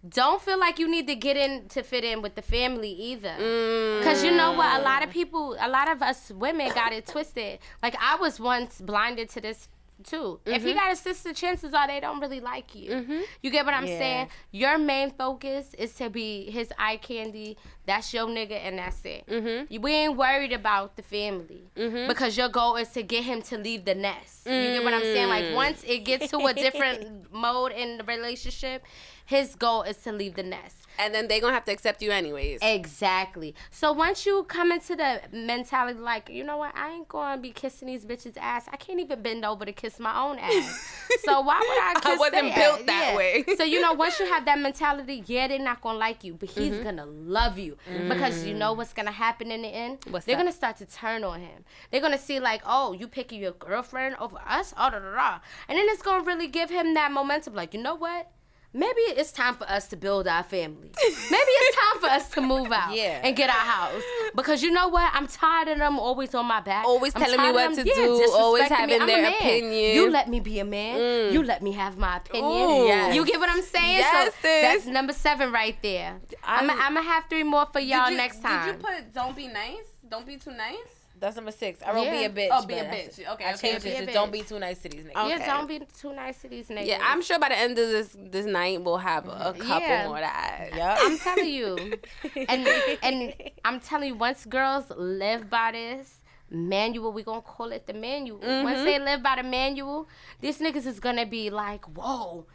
Speaker 3: Don't feel like you need to get in to fit in with the family either.
Speaker 1: Mm.
Speaker 3: Cause you know what, a lot of people, a lot of us women got it twisted. Like I was once blinded to this too. If
Speaker 1: Mm-hmm.
Speaker 3: you got a sister, chances are they don't really like you. You get what I'm
Speaker 4: Yeah.
Speaker 3: saying? Your main focus is to be his eye candy. That's your nigga, and that's it.
Speaker 1: Mm-hmm.
Speaker 3: We ain't worried about the family because your goal is to get him to leave the nest. You get what I'm saying? Like
Speaker 1: Mm.
Speaker 3: once it gets to a different mode in the relationship, his goal is to leave the nest.
Speaker 1: And then they gonna have to accept you anyways.
Speaker 3: Exactly. So once you come into the mentality, like, you know what, I ain't gonna be kissing these bitches' ass. I can't even bend over to kiss my own ass. so why would I kiss
Speaker 1: wasn't
Speaker 3: their
Speaker 1: built
Speaker 3: ass?
Speaker 1: that
Speaker 3: Yeah.
Speaker 1: way.
Speaker 3: so you know, once you have that mentality, yeah, they're not gonna like you, but he's
Speaker 1: Mm-hmm.
Speaker 3: gonna love you because you know what's gonna happen in the end.
Speaker 1: What's
Speaker 3: they're
Speaker 1: that?
Speaker 3: gonna start to turn on him. They're gonna see like, oh, you picking your girlfriend over us, oh da da da, and then it's gonna really give him that momentum. Like, you know what? Maybe it's time for us to build our family. Maybe it's time for us to move out
Speaker 4: Yeah.
Speaker 3: and get our house. Because you know what? I'm tired of them always on my back.
Speaker 1: Always
Speaker 3: I'm
Speaker 1: telling me what to do, always
Speaker 3: me.
Speaker 1: having their opinion.
Speaker 3: You let me be a man. Mm. You let me have my opinion.
Speaker 1: Ooh. Yes.
Speaker 3: You get what I'm saying?
Speaker 1: Yes,
Speaker 3: so that's number seven right there. I'm,
Speaker 1: I'm
Speaker 3: gonna have three more for y'all
Speaker 1: you-
Speaker 3: next time.
Speaker 1: Did you put don't be nice? Don't be too nice?
Speaker 4: That's number six. I wrote be a bitch.
Speaker 1: Oh, be a bitch. Okay,
Speaker 4: I
Speaker 1: okay,
Speaker 4: changed it
Speaker 3: Be
Speaker 4: to
Speaker 3: a
Speaker 4: don't be too nice to these niggas.
Speaker 1: Okay.
Speaker 3: Yeah, don't be too nice to these niggas.
Speaker 1: Yeah, I'm sure by the end of this this night we'll have a mm-hmm. couple
Speaker 3: Yeah.
Speaker 1: more to add.
Speaker 3: I'm telling you. and and I'm telling you, once girls live by this manual, we gonna call it the manual. Once mm-hmm. they live by the manual, these niggas is gonna be like, whoa.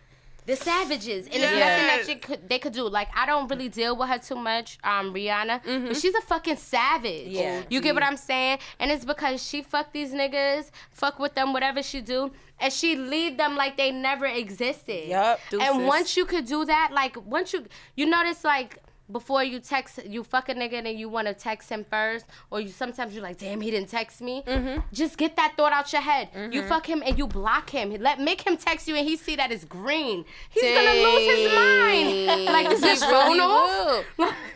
Speaker 3: The savages, and there's
Speaker 1: Yes.
Speaker 3: nothing that she could, they could do. Like I don't really deal with her too much, um, Rihanna, but she's a fucking savage.
Speaker 2: Yeah.
Speaker 3: you get what I'm saying? And it's because she fuck these niggas, fuck with them, whatever she do, and she leave them like they never existed.
Speaker 2: Yup.
Speaker 1: Deuces.
Speaker 3: And once you could do that, like once you you notice like before you text you fuck a nigga and you want to text him first, or you sometimes you're like, damn, he didn't text me. Mm-hmm. Just get that thought out your head. You mm-hmm. fuck him and you block him. Let make him text you and he see that it's green. He's gonna lose his mind. Like this is phone off.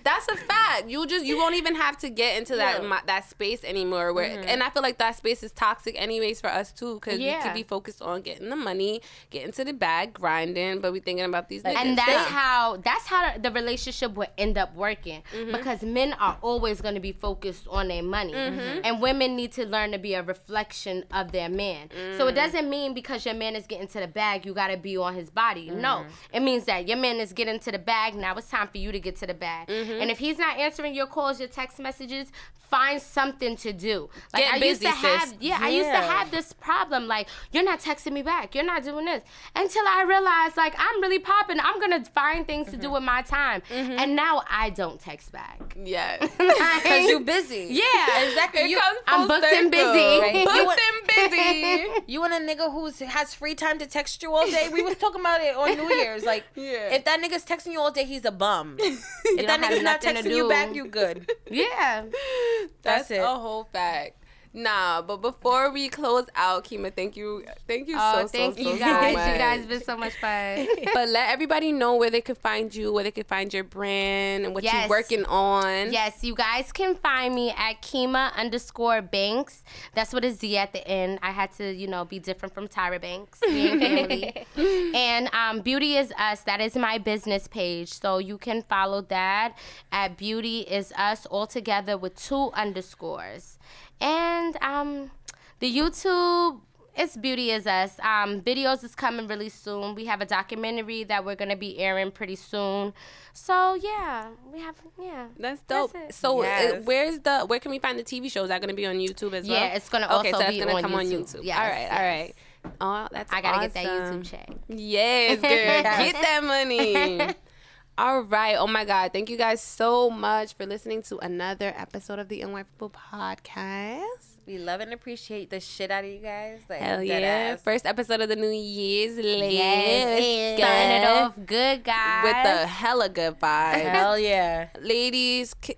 Speaker 1: That's a fact. You just you won't even have to get into that
Speaker 3: Yeah.
Speaker 1: mi- that space anymore. Where mm-hmm. and I feel like that space is toxic anyways for us too because we
Speaker 3: Yeah.
Speaker 1: could be focused on getting the money, getting to the bag, grinding, but we thinking about these niggas.
Speaker 3: and that's
Speaker 1: Yeah.
Speaker 3: how that's how the relationship would end up working
Speaker 1: Mm-hmm.
Speaker 3: because men are always going to be focused on their money
Speaker 1: Mm-hmm.
Speaker 3: and women need to learn to be a reflection of their man so it
Speaker 1: Mm.
Speaker 3: doesn't mean because your man is getting to the bag you got to be on his body
Speaker 1: Mm-hmm.
Speaker 3: no it means that your man is getting to the bag now it's time for you to get to the bag
Speaker 1: Mm-hmm.
Speaker 3: and if he's not answering your calls your text messages find something to do like
Speaker 1: Get
Speaker 3: i used
Speaker 1: busy,
Speaker 3: to have
Speaker 1: sis.
Speaker 3: yeah, i used to have this problem like you're not texting me back you're not doing this until i realized like i'm really popping i'm gonna find things to do with my time and now i don't text back
Speaker 1: yes.
Speaker 2: Because you busy.
Speaker 3: yeah
Speaker 2: Exactly.
Speaker 1: It
Speaker 2: You,
Speaker 1: comes
Speaker 3: I'm
Speaker 1: full
Speaker 3: booked and busy.
Speaker 2: Right.
Speaker 1: Booked and busy.
Speaker 2: you want a nigga who has free time to text you all day? We was talking about it on New Year's. Like,
Speaker 1: Yeah.
Speaker 2: if that nigga's texting you all day, he's a bum. if that nigga's not texting you back, you good.
Speaker 3: yeah
Speaker 1: That's,
Speaker 2: That's it.
Speaker 1: a whole fact. Nah, but before we close out, Keema, thank you, thank you
Speaker 3: oh
Speaker 1: so
Speaker 3: thank
Speaker 1: so
Speaker 3: you
Speaker 1: so,
Speaker 3: guys
Speaker 1: so much.
Speaker 3: you guys been so much fun
Speaker 1: but let everybody know where they could find you, where they could find your brand, and what
Speaker 3: Yes.
Speaker 1: you're working on.
Speaker 3: Yes, you guys can find me at Keema underscore Banks. That's what a Z at the end. I had to, you know, be different from Tyra Banks. We ain't family. and um, Beauty is Us. That is my business page. So you can follow that at Beauty is Us all together with two underscores. And um, the YouTube. It's Beauty is Us. Um, videos is coming really soon. We have a documentary that we're gonna be airing pretty soon. So yeah, we have yeah.
Speaker 1: That's dope.
Speaker 3: That's it.
Speaker 1: so, uh,
Speaker 2: Yes.
Speaker 1: where's the where can we find the TV show? Is that gonna be on YouTube as well?
Speaker 3: Yeah, it's gonna
Speaker 1: okay,
Speaker 3: also
Speaker 1: so that's
Speaker 3: be
Speaker 1: gonna
Speaker 3: on
Speaker 1: come on
Speaker 3: YouTube.
Speaker 1: YouTube.
Speaker 3: Yes,
Speaker 1: all right,
Speaker 3: yes.
Speaker 1: right. Oh, that's
Speaker 3: I gotta
Speaker 1: awesome.
Speaker 3: get that YouTube check.
Speaker 1: Yes, girl, get that money. All right. Oh my God. Thank you guys so much for listening to another episode of the Unwifeable Podcast.
Speaker 2: We love and appreciate the shit out of you guys. Like,
Speaker 1: Hell yeah.
Speaker 2: ass.
Speaker 1: First episode of the New Year's. Let's
Speaker 3: Yes,
Speaker 1: get
Speaker 3: starting it off good, guys.
Speaker 1: with the hella good vibe.
Speaker 2: Hell yeah.
Speaker 1: Ladies, ki-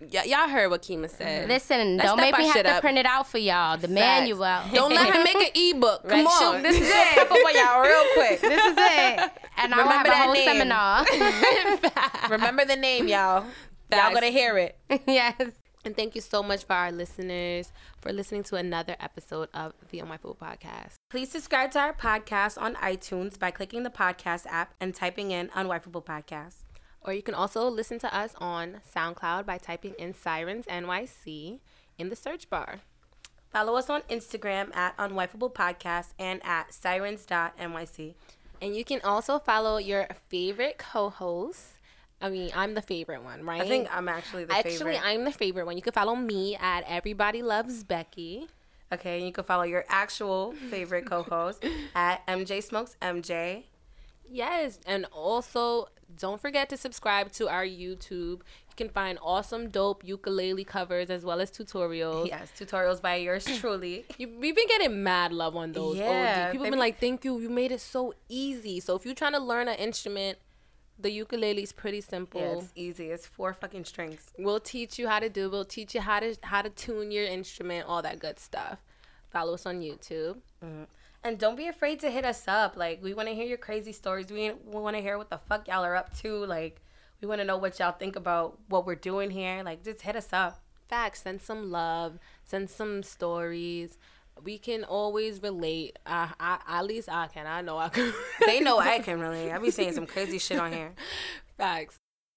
Speaker 1: y- y'all heard what Keema said. Mm-hmm.
Speaker 3: Listen,
Speaker 1: Let's
Speaker 3: don't make me have to
Speaker 1: up.
Speaker 3: print it out for y'all. The manual.
Speaker 1: Don't let her make an ebook. Come
Speaker 2: Right,
Speaker 1: on.
Speaker 2: shoot,
Speaker 1: This is
Speaker 2: Step up on y'all real quick.
Speaker 3: this is it. And I'll have
Speaker 2: Remember
Speaker 3: a
Speaker 2: that
Speaker 3: whole
Speaker 2: name.
Speaker 3: seminar.
Speaker 2: Remember the name, y'all. Y'all gonna hear it.
Speaker 3: yes.
Speaker 1: And thank you so much for our listeners for listening to another episode of the Unwifeable Podcast.
Speaker 5: Please subscribe to our podcast on iTunes by clicking the podcast app and typing in Unwifeable Podcast.
Speaker 1: Or you can also listen to us on SoundCloud by typing in Sirens NYC in the search bar.
Speaker 5: Follow us on Instagram at Unwifeable Podcast and at sirens.nyc.
Speaker 1: And you can also follow your favorite co-host. I mean, I'm the favorite one, right?
Speaker 5: I think I'm actually the
Speaker 1: Actually,
Speaker 5: favorite.
Speaker 1: I'm the favorite one. You can follow me at Everybody Loves Becky.
Speaker 5: Okay, and you can follow your actual favorite co-host at MJ Smokes MJ.
Speaker 1: Yes, and also don't forget to subscribe to our YouTube. You can find awesome, dope ukulele covers as well as tutorials.
Speaker 5: Yes, tutorials by yours truly.
Speaker 1: You, we've been getting mad love on those.
Speaker 5: Yeah,
Speaker 1: OD. People
Speaker 5: they
Speaker 1: been
Speaker 5: be-
Speaker 1: like, "Thank you, you made it so easy." So if you're trying to learn an instrument, the ukulele is pretty simple.
Speaker 5: Yeah, it's easy. It's four fucking strings.
Speaker 1: We'll teach you how to do. It. We'll teach you how to how to tune your instrument, all that good stuff. Follow us on YouTube. Mm-hmm.
Speaker 5: And don't be afraid to hit us up. Like, we want to hear your crazy stories. We, we want to hear what the fuck y'all are up to. Like, we want to know what y'all think about what we're doing here. Like, just hit us up.
Speaker 1: Facts. Send some love. Send some stories. We can always relate. Uh, I, at least I can. I know I can.
Speaker 5: They know I can relate. I be saying some crazy shit on here.
Speaker 1: Facts.